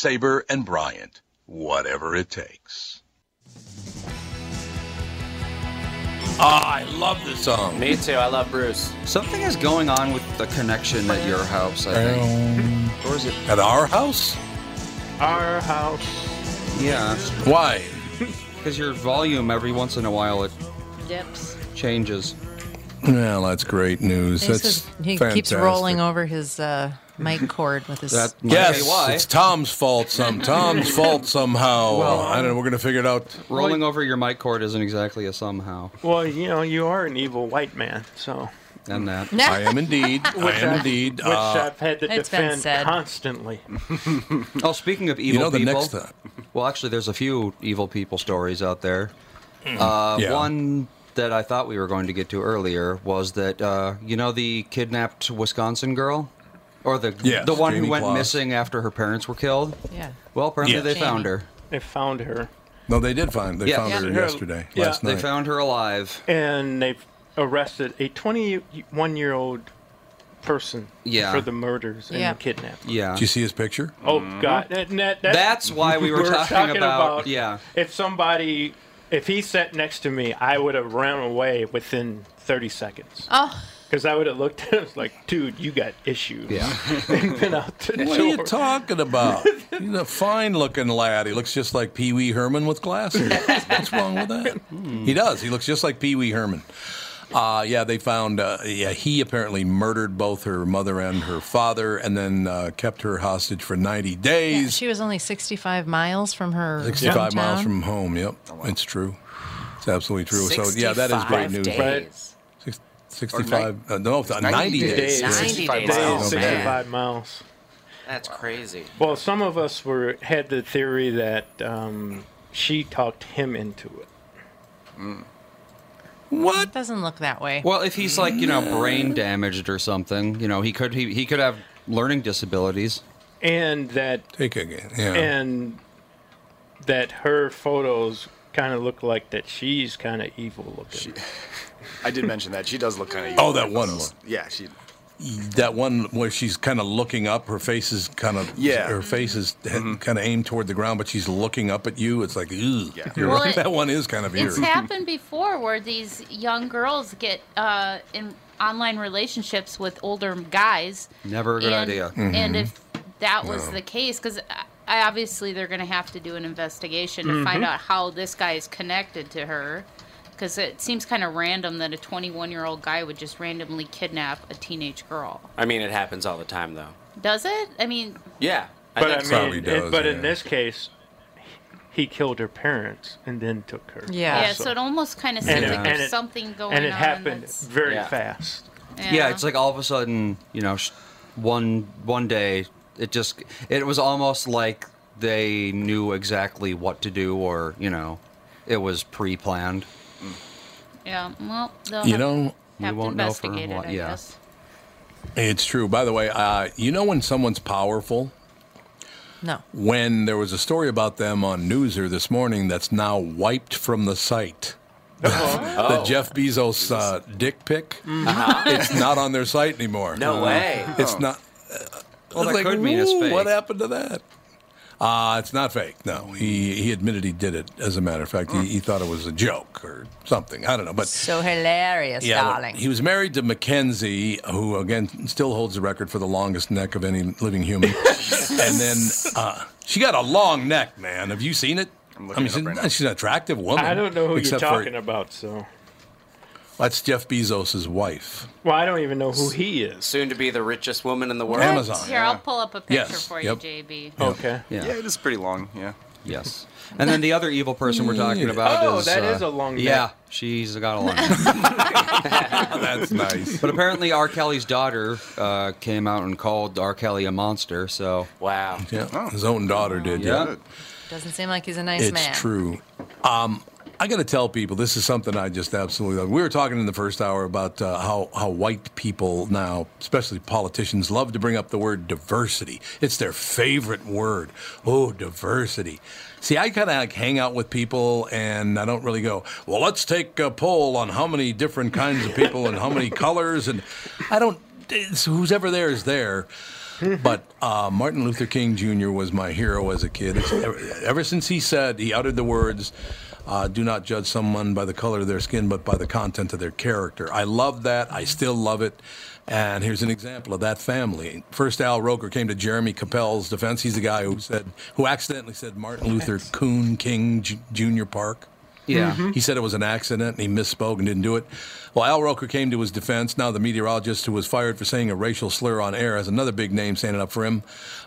Speaker 1: Sabre and Bryant, whatever it takes. Ah, I love this song.
Speaker 3: Me too. I love Bruce.
Speaker 6: Something is going on with the connection at your house, I think. Or is it?
Speaker 1: At our house?
Speaker 5: Our house.
Speaker 6: Yeah,
Speaker 1: Why?
Speaker 6: because your volume every once in a while it
Speaker 11: Dips.
Speaker 6: changes.
Speaker 1: Well, that's great news.
Speaker 10: He,
Speaker 1: That's
Speaker 10: says he
Speaker 1: fantastic.
Speaker 10: keeps rolling over his uh, mic cord with his.
Speaker 6: That
Speaker 1: Yes,
Speaker 6: why.
Speaker 1: it's Tom's fault. Some Tom's fault somehow. Well, I don't know. We're gonna figure it out.
Speaker 6: Rolling over your mic cord isn't exactly a somehow.
Speaker 5: Well, you know, you are an evil white man, so.
Speaker 6: And that.
Speaker 1: I am indeed. I am
Speaker 5: I-
Speaker 1: indeed.
Speaker 5: Which
Speaker 1: uh,
Speaker 5: I've had to
Speaker 10: It's been
Speaker 5: defend
Speaker 10: said.
Speaker 5: constantly.
Speaker 6: Oh, speaking of evil
Speaker 1: you know, the
Speaker 6: people.
Speaker 1: next time.
Speaker 6: Well, actually, there's a few evil people stories out there. Uh,
Speaker 1: Yeah.
Speaker 6: One that I thought we were going to get to earlier was that uh, you know the kidnapped Wisconsin girl, or the
Speaker 1: Yes,
Speaker 6: the one
Speaker 1: Jayme
Speaker 6: who went
Speaker 1: Closs.
Speaker 6: missing after her parents were killed.
Speaker 10: yeah.
Speaker 6: Well, apparently
Speaker 1: Yes.
Speaker 6: they
Speaker 10: Jayme.
Speaker 6: found her.
Speaker 5: They found her,
Speaker 1: No, they did find. They
Speaker 6: Yeah.
Speaker 1: found her
Speaker 5: Yeah.
Speaker 1: yesterday,
Speaker 5: Yeah.
Speaker 1: last
Speaker 6: They found her alive.
Speaker 5: and they've arrested a 21-year-old person
Speaker 6: Yeah.
Speaker 5: for the murders and
Speaker 10: Yeah.
Speaker 5: the kidnapping.
Speaker 6: Yeah.
Speaker 1: Did you see his picture?
Speaker 5: Oh God, that, that, that-
Speaker 6: That's why we were talking about- yeah.
Speaker 5: If somebody, if he sat next to me, I would have ran away within 30 seconds.
Speaker 10: Oh,
Speaker 5: Because I would have looked at him like, dude, you got issues.
Speaker 6: Yeah.
Speaker 5: and been out the
Speaker 1: What are you talking about? He's a fine-looking lad. He looks just like Pee Wee Herman with glasses. What's wrong with that? He does. He looks just like Pee Wee Herman. Uh, yeah, they found. Uh, yeah, he apparently murdered both her mother and her father, and then uh, kept her hostage for 90
Speaker 10: yeah,
Speaker 1: days.
Speaker 10: she was only 65 miles from her
Speaker 1: 65 miles from home. Yep, it's true. It's absolutely true. So yeah, that is great news.
Speaker 3: days.
Speaker 1: Six- 65. Uh, no, 90, 90 days.
Speaker 5: days.
Speaker 3: 90
Speaker 2: 65
Speaker 3: days.
Speaker 5: Days,
Speaker 3: Oh,
Speaker 5: 65 miles.
Speaker 3: That's crazy.
Speaker 5: Well, some of us were had the theory that um, she talked him into it.
Speaker 10: It doesn't look that way.
Speaker 6: Well, if he's like you know brain damaged or something, you know he could he, he could have learning disabilities.
Speaker 5: and that
Speaker 1: Take again. Yeah.
Speaker 5: and that her photos kind of look like that she's kind of evil looking.
Speaker 2: I did mention that she does look kind of.
Speaker 1: Oh, that one one.
Speaker 2: Yeah, she.
Speaker 1: That one where she's kind of looking up, her face is kind of
Speaker 2: Yeah.
Speaker 1: her face is kind of aimed toward the ground, but she's looking up at you. It's like, Ugh.
Speaker 2: Yeah.
Speaker 1: You're
Speaker 11: Well,
Speaker 1: right.
Speaker 11: it-
Speaker 1: that one is kind of eerie.
Speaker 11: It's happened before where these young girls get uh, in online relationships with older guys.
Speaker 6: Never a good
Speaker 11: and,
Speaker 6: idea.
Speaker 11: And
Speaker 1: Mhm.
Speaker 11: if that was
Speaker 6: No.
Speaker 11: the case, because I obviously they're going to have to do an investigation to find
Speaker 3: Mhm.
Speaker 11: out how this guy is connected to her. Because it seems kind of random that a 21 year old guy would just randomly kidnap a teenage girl.
Speaker 3: I mean, it happens all the time, though.
Speaker 11: Does it? I mean,
Speaker 3: Yeah.
Speaker 5: But I, mean,
Speaker 3: so.
Speaker 5: it- but in this case, he killed her parents and then took her.
Speaker 11: yeah,
Speaker 5: also.
Speaker 11: so it almost kind of seems
Speaker 5: it-
Speaker 11: like
Speaker 5: and
Speaker 11: there's
Speaker 5: it-
Speaker 11: something going on.
Speaker 5: and it
Speaker 11: on.
Speaker 5: happened very
Speaker 6: Yeah.
Speaker 5: fast.
Speaker 6: Yeah. it's like all of a sudden, you know, one one day it just it was almost like they knew exactly what to do, or you know, it was pre-planned.
Speaker 11: Yeah, well, they'll
Speaker 1: You
Speaker 11: have,
Speaker 1: know-
Speaker 11: have
Speaker 1: We
Speaker 11: to
Speaker 1: won't know for
Speaker 11: investigate
Speaker 1: what-
Speaker 11: it, I
Speaker 1: yeah.
Speaker 11: guess.
Speaker 1: It's true. By the way, uh, you know when someone's powerful?
Speaker 10: No.
Speaker 1: When there was a story about them on Newser this morning that's now wiped from the site. the
Speaker 3: Oh.
Speaker 1: Jeff Bezos uh, dick pic.
Speaker 3: Uh-huh.
Speaker 1: It's not on their site anymore.
Speaker 3: No way.
Speaker 1: It's
Speaker 3: Oh.
Speaker 1: not.
Speaker 6: Well,
Speaker 1: it's
Speaker 6: that could mean it's
Speaker 1: "Ooh,
Speaker 6: fake."
Speaker 1: What happened to that? Uh, it's not fake. No, he he admitted he did it. As a matter of fact, he, he thought it was a joke or something. I don't know, but
Speaker 10: So hilarious,
Speaker 1: yeah,
Speaker 10: darling.
Speaker 1: he was married to Mackenzie, who again still holds the record for the longest neck of any living human. and then uh, she got a long neck, man. Have you seen it? I'm
Speaker 2: looking
Speaker 1: mean,
Speaker 2: it up
Speaker 1: she's,
Speaker 2: right now.
Speaker 1: she's an attractive woman.
Speaker 5: I don't know who
Speaker 1: except
Speaker 5: you're
Speaker 1: for-
Speaker 5: talking about, so.
Speaker 1: That's Jeff Bezos' wife.
Speaker 5: Well, I don't even know who he is.
Speaker 3: Soon to be the richest woman in the world.
Speaker 1: Amazon.
Speaker 11: Here, I'll pull up a picture
Speaker 1: Yes,
Speaker 11: for
Speaker 1: yep.
Speaker 11: you, JB.
Speaker 5: Okay.
Speaker 6: Yeah.
Speaker 2: Yeah, it is pretty long. Yeah.
Speaker 6: Yes. And then the other evil person we're talking about
Speaker 5: Oh,
Speaker 6: is
Speaker 5: that
Speaker 6: uh,
Speaker 5: is a long
Speaker 6: Yeah, she's got a long. neck.
Speaker 1: That's nice.
Speaker 6: But apparently, R. Kelly's daughter uh, came out and called R. Kelly a monster. So
Speaker 3: wow.
Speaker 1: Yeah, his own daughter did.
Speaker 6: Yeah.
Speaker 1: Yeah,
Speaker 10: Doesn't seem like he's a nice
Speaker 1: it's
Speaker 10: man.
Speaker 1: true. Um, I got to tell people this is something I just absolutely love. We were talking in the first hour about uh, how how white people now, especially politicians, love to bring up the word diversity. It's their favorite word. Oh, diversity. See, I kind of like hang out with people, and I don't really go. Well, let's take a poll on how many different kinds of people and how many colors, and I don't. It's, who's ever there is there. but uh, Martin Luther King Jr. was my hero as a kid. Ever, ever since he said, he uttered the words, uh, do not judge someone by the color of their skin, but by the content of their character. I love that. I still love it. And here's an example of that family. First, Al Roker came to Jeremy Kappell's defense. He's the guy who said, who accidentally said Martin Luther Coon King J- Jr. Park.
Speaker 6: Yeah.
Speaker 1: Mm-hmm. He said it was an accident and he misspoke and didn't do it. Well, Al Roker came to his defense. Now, the meteorologist who was fired for saying a racial slur on air has another big name standing up for him.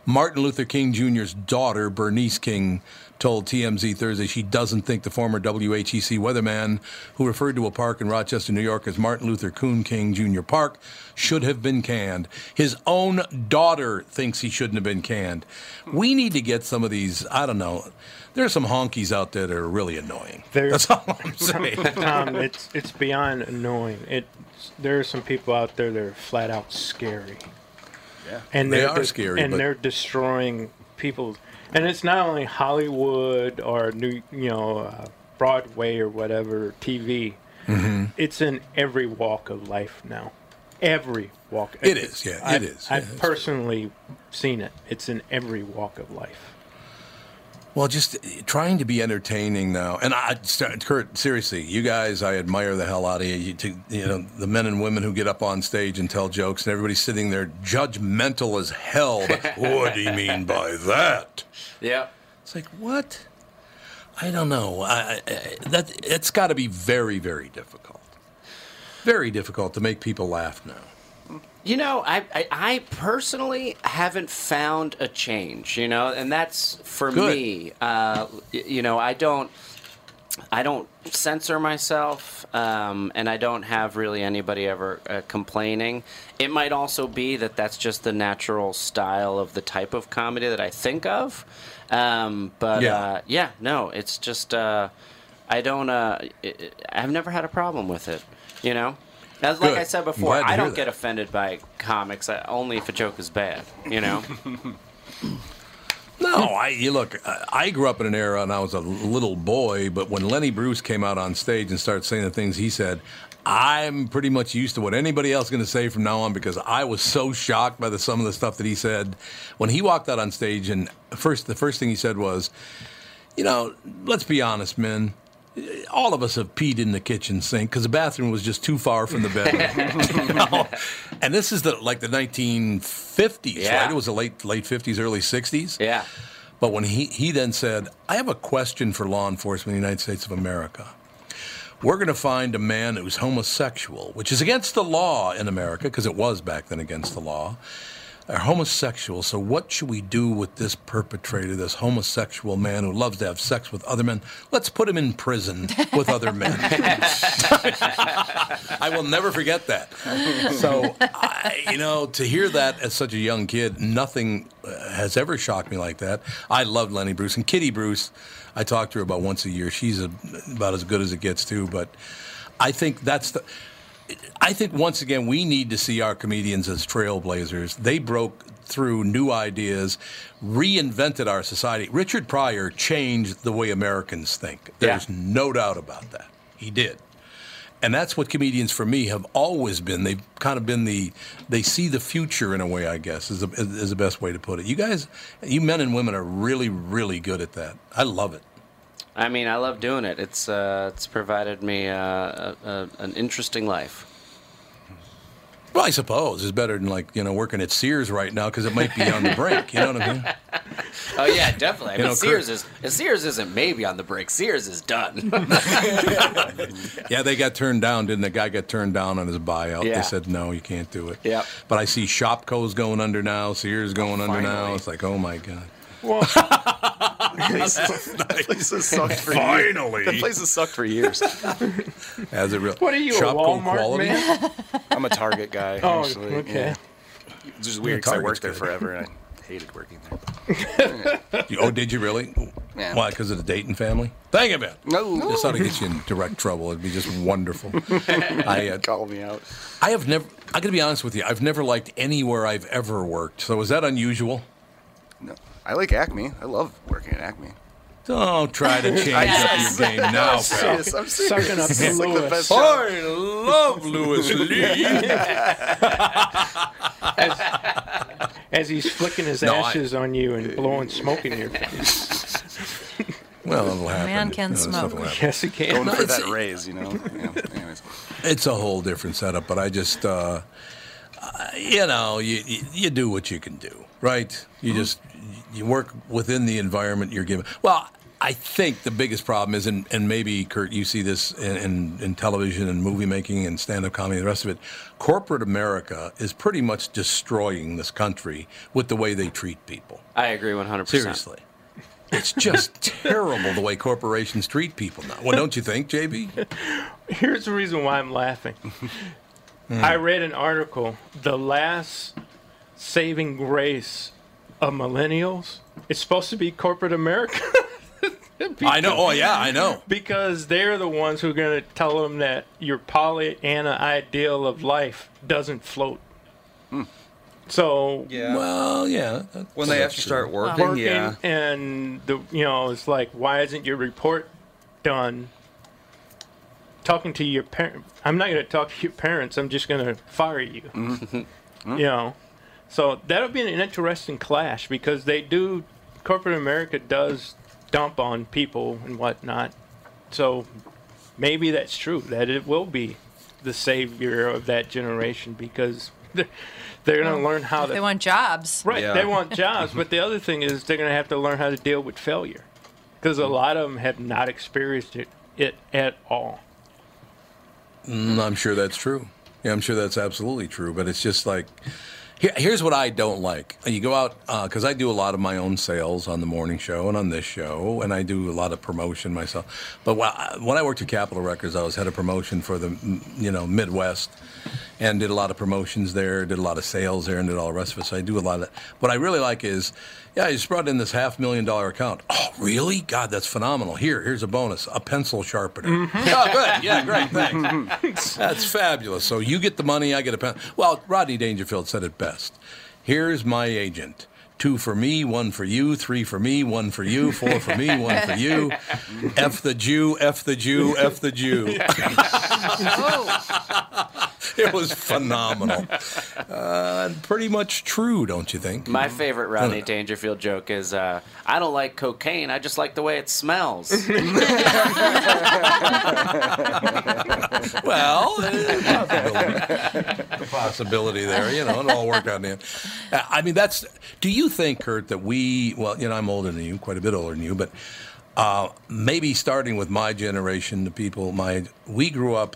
Speaker 1: Martin Luther King Jr.'s daughter, Bernice King, told TMZ Thursday she doesn't think the former WHEC weatherman who referred to a park in Rochester, New York as Martin Luther Coon King Jr. Park should have been canned. His own daughter thinks he shouldn't have been canned. We need to get some of these, I don't know. There are some honkies out there that are really annoying.
Speaker 5: There-
Speaker 1: That's all I'm saying.
Speaker 5: Tom, it's it's beyond annoying. It there are some people out there that are flat out scary.
Speaker 2: Yeah.
Speaker 5: and
Speaker 1: They
Speaker 5: they're de-
Speaker 1: scary,
Speaker 5: and
Speaker 1: but-
Speaker 5: they're destroying people. And it's not only Hollywood or New, you know, uh, Broadway or whatever TV.
Speaker 1: Mm-hmm.
Speaker 5: It's in every walk of life now. Every walk.
Speaker 1: It is, yeah, it
Speaker 5: I've,
Speaker 1: is,
Speaker 5: I've
Speaker 1: yeah, it's-
Speaker 5: personally seen it. It's in every walk of life.
Speaker 1: Well, just trying to be entertaining now, and I, Kurt, seriously, you guys, I admire the hell out of you. You, to, you know, the men and women who get up on stage and tell jokes, and everybody's sitting there judgmental as hell. what do you mean by that?
Speaker 3: Yeah.
Speaker 1: It's like what? I don't know. I, I, that it's got to be very, very difficult. Very difficult to make people laugh now.
Speaker 3: You know, I, I I personally haven't found a change. You know, and that's for
Speaker 1: Good.
Speaker 3: me. Uh, you know, I don't. I don't censor myself, um, and I don't have really anybody ever uh, complaining. It might also be that that's just the natural style of the type of comedy that I think of. Um, but
Speaker 1: Yeah.
Speaker 3: uh, yeah, no, it's just uh, I don't. Uh, it, it- I've never had a problem with it. You know, as like
Speaker 1: Good.
Speaker 3: I said before, I don't get offended by comics uh, only if a joke is bad. You know.
Speaker 1: No, I you look. I- I grew up in an era, and I was a little boy. But when Lenny Bruce came out on stage and started saying the things he said, I'm pretty much used to what anybody else is going to say from now on because I was so shocked by the some of the stuff that he said when he walked out on stage. And first, the first thing he said was, "You know, let's be honest, men." All of us have peed in the kitchen sink because the bathroom was just too far from the bedroom. You know? And this is the like the 1950s,
Speaker 3: Yeah.
Speaker 1: right? It was the late late 50s, early 60s.
Speaker 3: Yeah.
Speaker 1: But when he, he then said, I have a question for law enforcement in the United States of America. We're going to find a man who's homosexual, which is against the law in America, because it was back then against the law. Are homosexual. So, what should we do with this perpetrator, this homosexual man who loves to have sex with other men? Let's put him in prison with other men. I will never forget that. So, I, you know, to hear that as such a young kid, nothing uh, has ever shocked me like that. I loved Lenny Bruce and Kitty Bruce. I talk to her about once a year. She's a, about as good as it gets too. But I think that's the. I think once again we need to see our comedians as trailblazers. They broke through new ideas, reinvented our society. Richard Pryor changed the way Americans think. There's no doubt about that. He did. And that's what comedians for me have always been. They've kind of been the they see the future in a way, I guess, is the, is the best way to put it. You guys, you men and women are really, really good at that. I love it.
Speaker 3: I mean, I love doing it. It's uh, it's provided me uh, a, a, an interesting life.
Speaker 1: Well, I suppose it's better than like you know working at Sears right now because it might be on the brink. You know what I mean?
Speaker 3: Oh yeah, definitely. I
Speaker 1: You
Speaker 3: mean,
Speaker 1: know,
Speaker 3: Sears
Speaker 1: Kurt-
Speaker 3: is Sears isn't maybe on the break. Sears is done.
Speaker 1: Yeah, they got turned down, didn't the guy got turned down on his buyout?
Speaker 3: Yeah.
Speaker 1: They said no, you can't do it.
Speaker 3: Yep.
Speaker 1: But I see Shopko's going under now, Sears going under now. It's like, oh my god.
Speaker 5: Well,
Speaker 2: that place has sucked for
Speaker 1: Finally.
Speaker 2: years. That place has sucked for years.
Speaker 1: As it real.
Speaker 5: what are you, a
Speaker 1: Shopko
Speaker 5: Walmart
Speaker 1: quality?
Speaker 5: man?
Speaker 2: I'm a Target guy.
Speaker 5: Oh,
Speaker 2: actually.
Speaker 5: okay.
Speaker 2: yeah. It's just weird because I worked there
Speaker 1: good.
Speaker 2: forever and I hated working there.
Speaker 1: You- oh, did you really?
Speaker 2: Yeah.
Speaker 1: Why? Because of the Dayton family? Thank you, man.
Speaker 2: No.
Speaker 1: This ought to get you in direct trouble. It'd be just wonderful. I, uh,
Speaker 2: Call me out.
Speaker 1: I have never. I got to be honest with you. I've never liked anywhere I've ever worked. So is that unusual?
Speaker 2: No. I like Acme. I love working at Acme.
Speaker 1: Don't try to change up your game now, pal.
Speaker 2: serious. I'm serious.
Speaker 5: Sucking up
Speaker 2: It's
Speaker 5: to
Speaker 2: like the
Speaker 5: Louis.
Speaker 2: best job.
Speaker 1: I love Louis Lee.
Speaker 5: As he's flicking his
Speaker 1: No, I-
Speaker 5: ashes on you and blowing smoke in your face.
Speaker 1: well, it'll happen.
Speaker 10: man can
Speaker 1: You know, stuff
Speaker 10: smoke.
Speaker 1: will happen.
Speaker 5: Yes, he can.
Speaker 2: Going
Speaker 1: No,
Speaker 2: for
Speaker 1: it's-
Speaker 2: that raise, you know. Yeah. Anyways.
Speaker 1: It's a whole different setup, but I just, uh, uh, you know, you, you you do what you can do, right? You just you work within the environment you're given. Well, I think the biggest problem is, and, and maybe Kurt, you see this in, in, in television and movie making and stand-up comedy and the rest of it. Corporate America is pretty much destroying this country with the way they treat people.
Speaker 3: I agree 100%.
Speaker 1: Seriously. It's just terrible the way corporations treat people now. Well, don't you think, JB?
Speaker 5: Here's the reason why I'm laughing. Hmm. I read an article. The last saving grace of millennials It's supposed to be corporate America.
Speaker 1: I know. Oh, yeah, I know.
Speaker 5: because they're the ones who are going to tell them that your Pollyanna ideal of life doesn't float. Hmm. So
Speaker 6: Yeah.
Speaker 1: Well, yeah. that's-
Speaker 6: when they have
Speaker 1: to
Speaker 6: start working,
Speaker 5: working
Speaker 6: yeah.
Speaker 5: and the you know it's like why isn't your report done? Talking to your parent, I'm not going to talk to your parents. I'm just going to fire you. Mm-hmm. You know, so that'll be an interesting clash because they do. Corporate America does dump on people and whatnot. So maybe that's true that it will be the savior of that generation because they're, they're going to learn how to
Speaker 10: They want jobs.
Speaker 5: Right,
Speaker 6: Yeah.
Speaker 5: they want jobs, but the other thing is they're going to have to learn how to deal with failure because a lot of them have not experienced it, it at all.
Speaker 1: Mm, I'm sure that's true. Yeah, I'm sure that's absolutely true. But it's just like, Here, here's what I don't like. You go out uh, because I do a lot of my own sales on the morning show and on this show, and I do a lot of promotion myself. But when I, when I worked at Capitol Records, I was head of promotion for the you know Midwest, and did a lot of promotions there, did a lot of sales there, and did all the rest of it. So I do a lot of. That. What I really like is, yeah, I just brought in this half million dollar account. Oh, really? God, that's phenomenal. Here, here's a bonus: a pencil sharpener. Mm-hmm. Oh, good. Yeah, great. Thanks. That's fabulous. So you get the money, I get a pen. Well, Rodney Dangerfield said it best. Here's my agent. Two for me, one for you, three for me, one for you, four for me, one for you. F the Jew, F the Jew, F the Jew. Oh. it was phenomenal. Uh, pretty much true, don't you think?
Speaker 3: My favorite Rodney Dangerfield joke is, uh, "I don't like cocaine. I just like the way it smells."
Speaker 1: well, a possibility there. You know, it all worked out in the end. Uh, I mean, that's. Do you think, Kurt, that we? Well, you know, I'm older than you, quite a bit older than you, but uh, maybe starting with my generation, the people my we grew up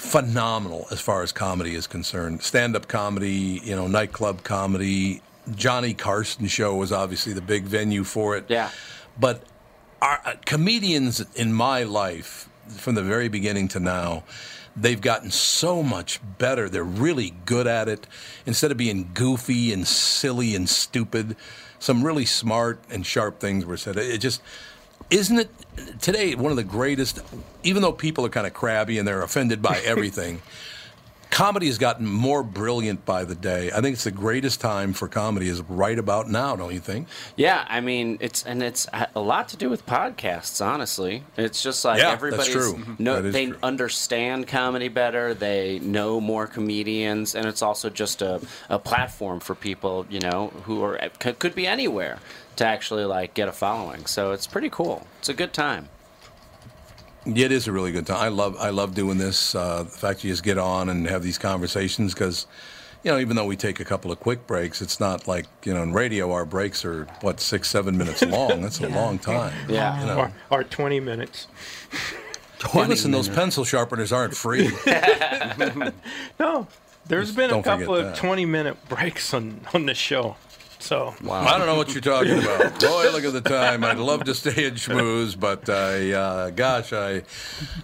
Speaker 1: phenomenal as far as comedy is concerned. Stand-up comedy, you know, nightclub comedy. Johnny Carson show was obviously the big venue for it.
Speaker 3: Yeah.
Speaker 1: But our uh, comedians in my life, from the very beginning to now, they've gotten so much better. They're really good at it. Instead of being goofy and silly and stupid, some really smart and sharp things were said. It just isn't it today one of the greatest. Even though people are kind of crabby and they're offended by everything. Comedy has gotten more brilliant by the day. I think it's the greatest time for comedy is right about now, don't you think?
Speaker 3: Yeah, I mean it's and it's a lot to do with podcasts. Honestly, it's just like
Speaker 1: Yeah, that's
Speaker 3: everybody's
Speaker 1: true.
Speaker 3: no, they
Speaker 1: true.
Speaker 3: understand comedy better. They know more comedians, and it's also just a, a platform for people, you know, who are could be anywhere to actually like get a following. So it's pretty cool. It's a good time.
Speaker 1: Yeah, it is a really good time. I love I love doing this. Uh, the fact you just get on and have these conversations because, you know, even though we take a couple of quick breaks, it's not like you know in radio our breaks are what six seven minutes long. That's a long time. You know.
Speaker 5: Or, or 20 minutes.
Speaker 1: Hey, listen, those pencil sharpeners aren't free.
Speaker 5: no, there's
Speaker 1: Just
Speaker 5: been a couple of
Speaker 1: that.
Speaker 5: 20 minute breaks on, on the show. So wow.
Speaker 1: I don't know what you're talking about. Boy, look at the time. I'd love to stay in schmooze, but I, uh, gosh, I.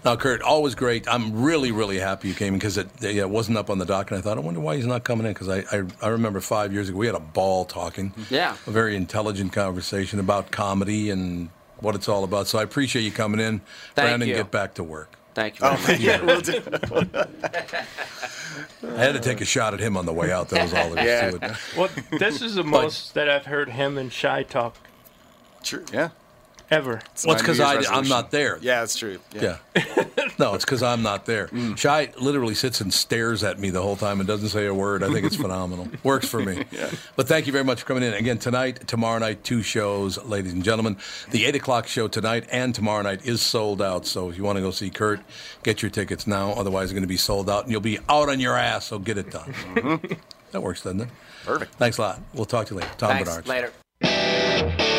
Speaker 1: Now, Kurt, always great. I'm really, really happy you came because it, yeah, it wasn't up on the dock, and I thought, I wonder why he's not coming in because I, I, I remember five years ago we had a ball talking.
Speaker 3: Yeah.
Speaker 1: A very intelligent conversation about comedy and what it's all about. So I appreciate you coming in.
Speaker 3: Thank
Speaker 1: Brandon,
Speaker 3: you.
Speaker 1: get back to work.
Speaker 3: Thank you.
Speaker 1: Oh,
Speaker 3: very much.
Speaker 1: yeah, we'll do. I had to take a shot at him on the way out. That was all there is to it.
Speaker 5: Well, this is the
Speaker 1: But-
Speaker 5: most that I've heard him and Shy talk.
Speaker 2: True. Yeah.
Speaker 5: Ever.
Speaker 1: Well, it's because I'm not there.
Speaker 2: Yeah, that's true.
Speaker 1: Yeah. no, it's because I'm not there.
Speaker 2: Mm.
Speaker 1: Shai literally sits and stares at me the whole time and doesn't say a word. I think it's phenomenal. Works for me.
Speaker 2: Yeah.
Speaker 1: But thank you very much for coming in. Again, tonight, tomorrow night, two shows, ladies and gentlemen. The 8 o'clock show tonight and tomorrow night is sold out. So if you want to go see Kurt, get your tickets now. Otherwise, it's going to be sold out and you'll be out on your ass. So get it done. that works, doesn't it?
Speaker 2: Perfect.
Speaker 1: Thanks a lot. We'll talk to you later. Tom
Speaker 3: Thanks.
Speaker 1: Barnard.
Speaker 3: Later.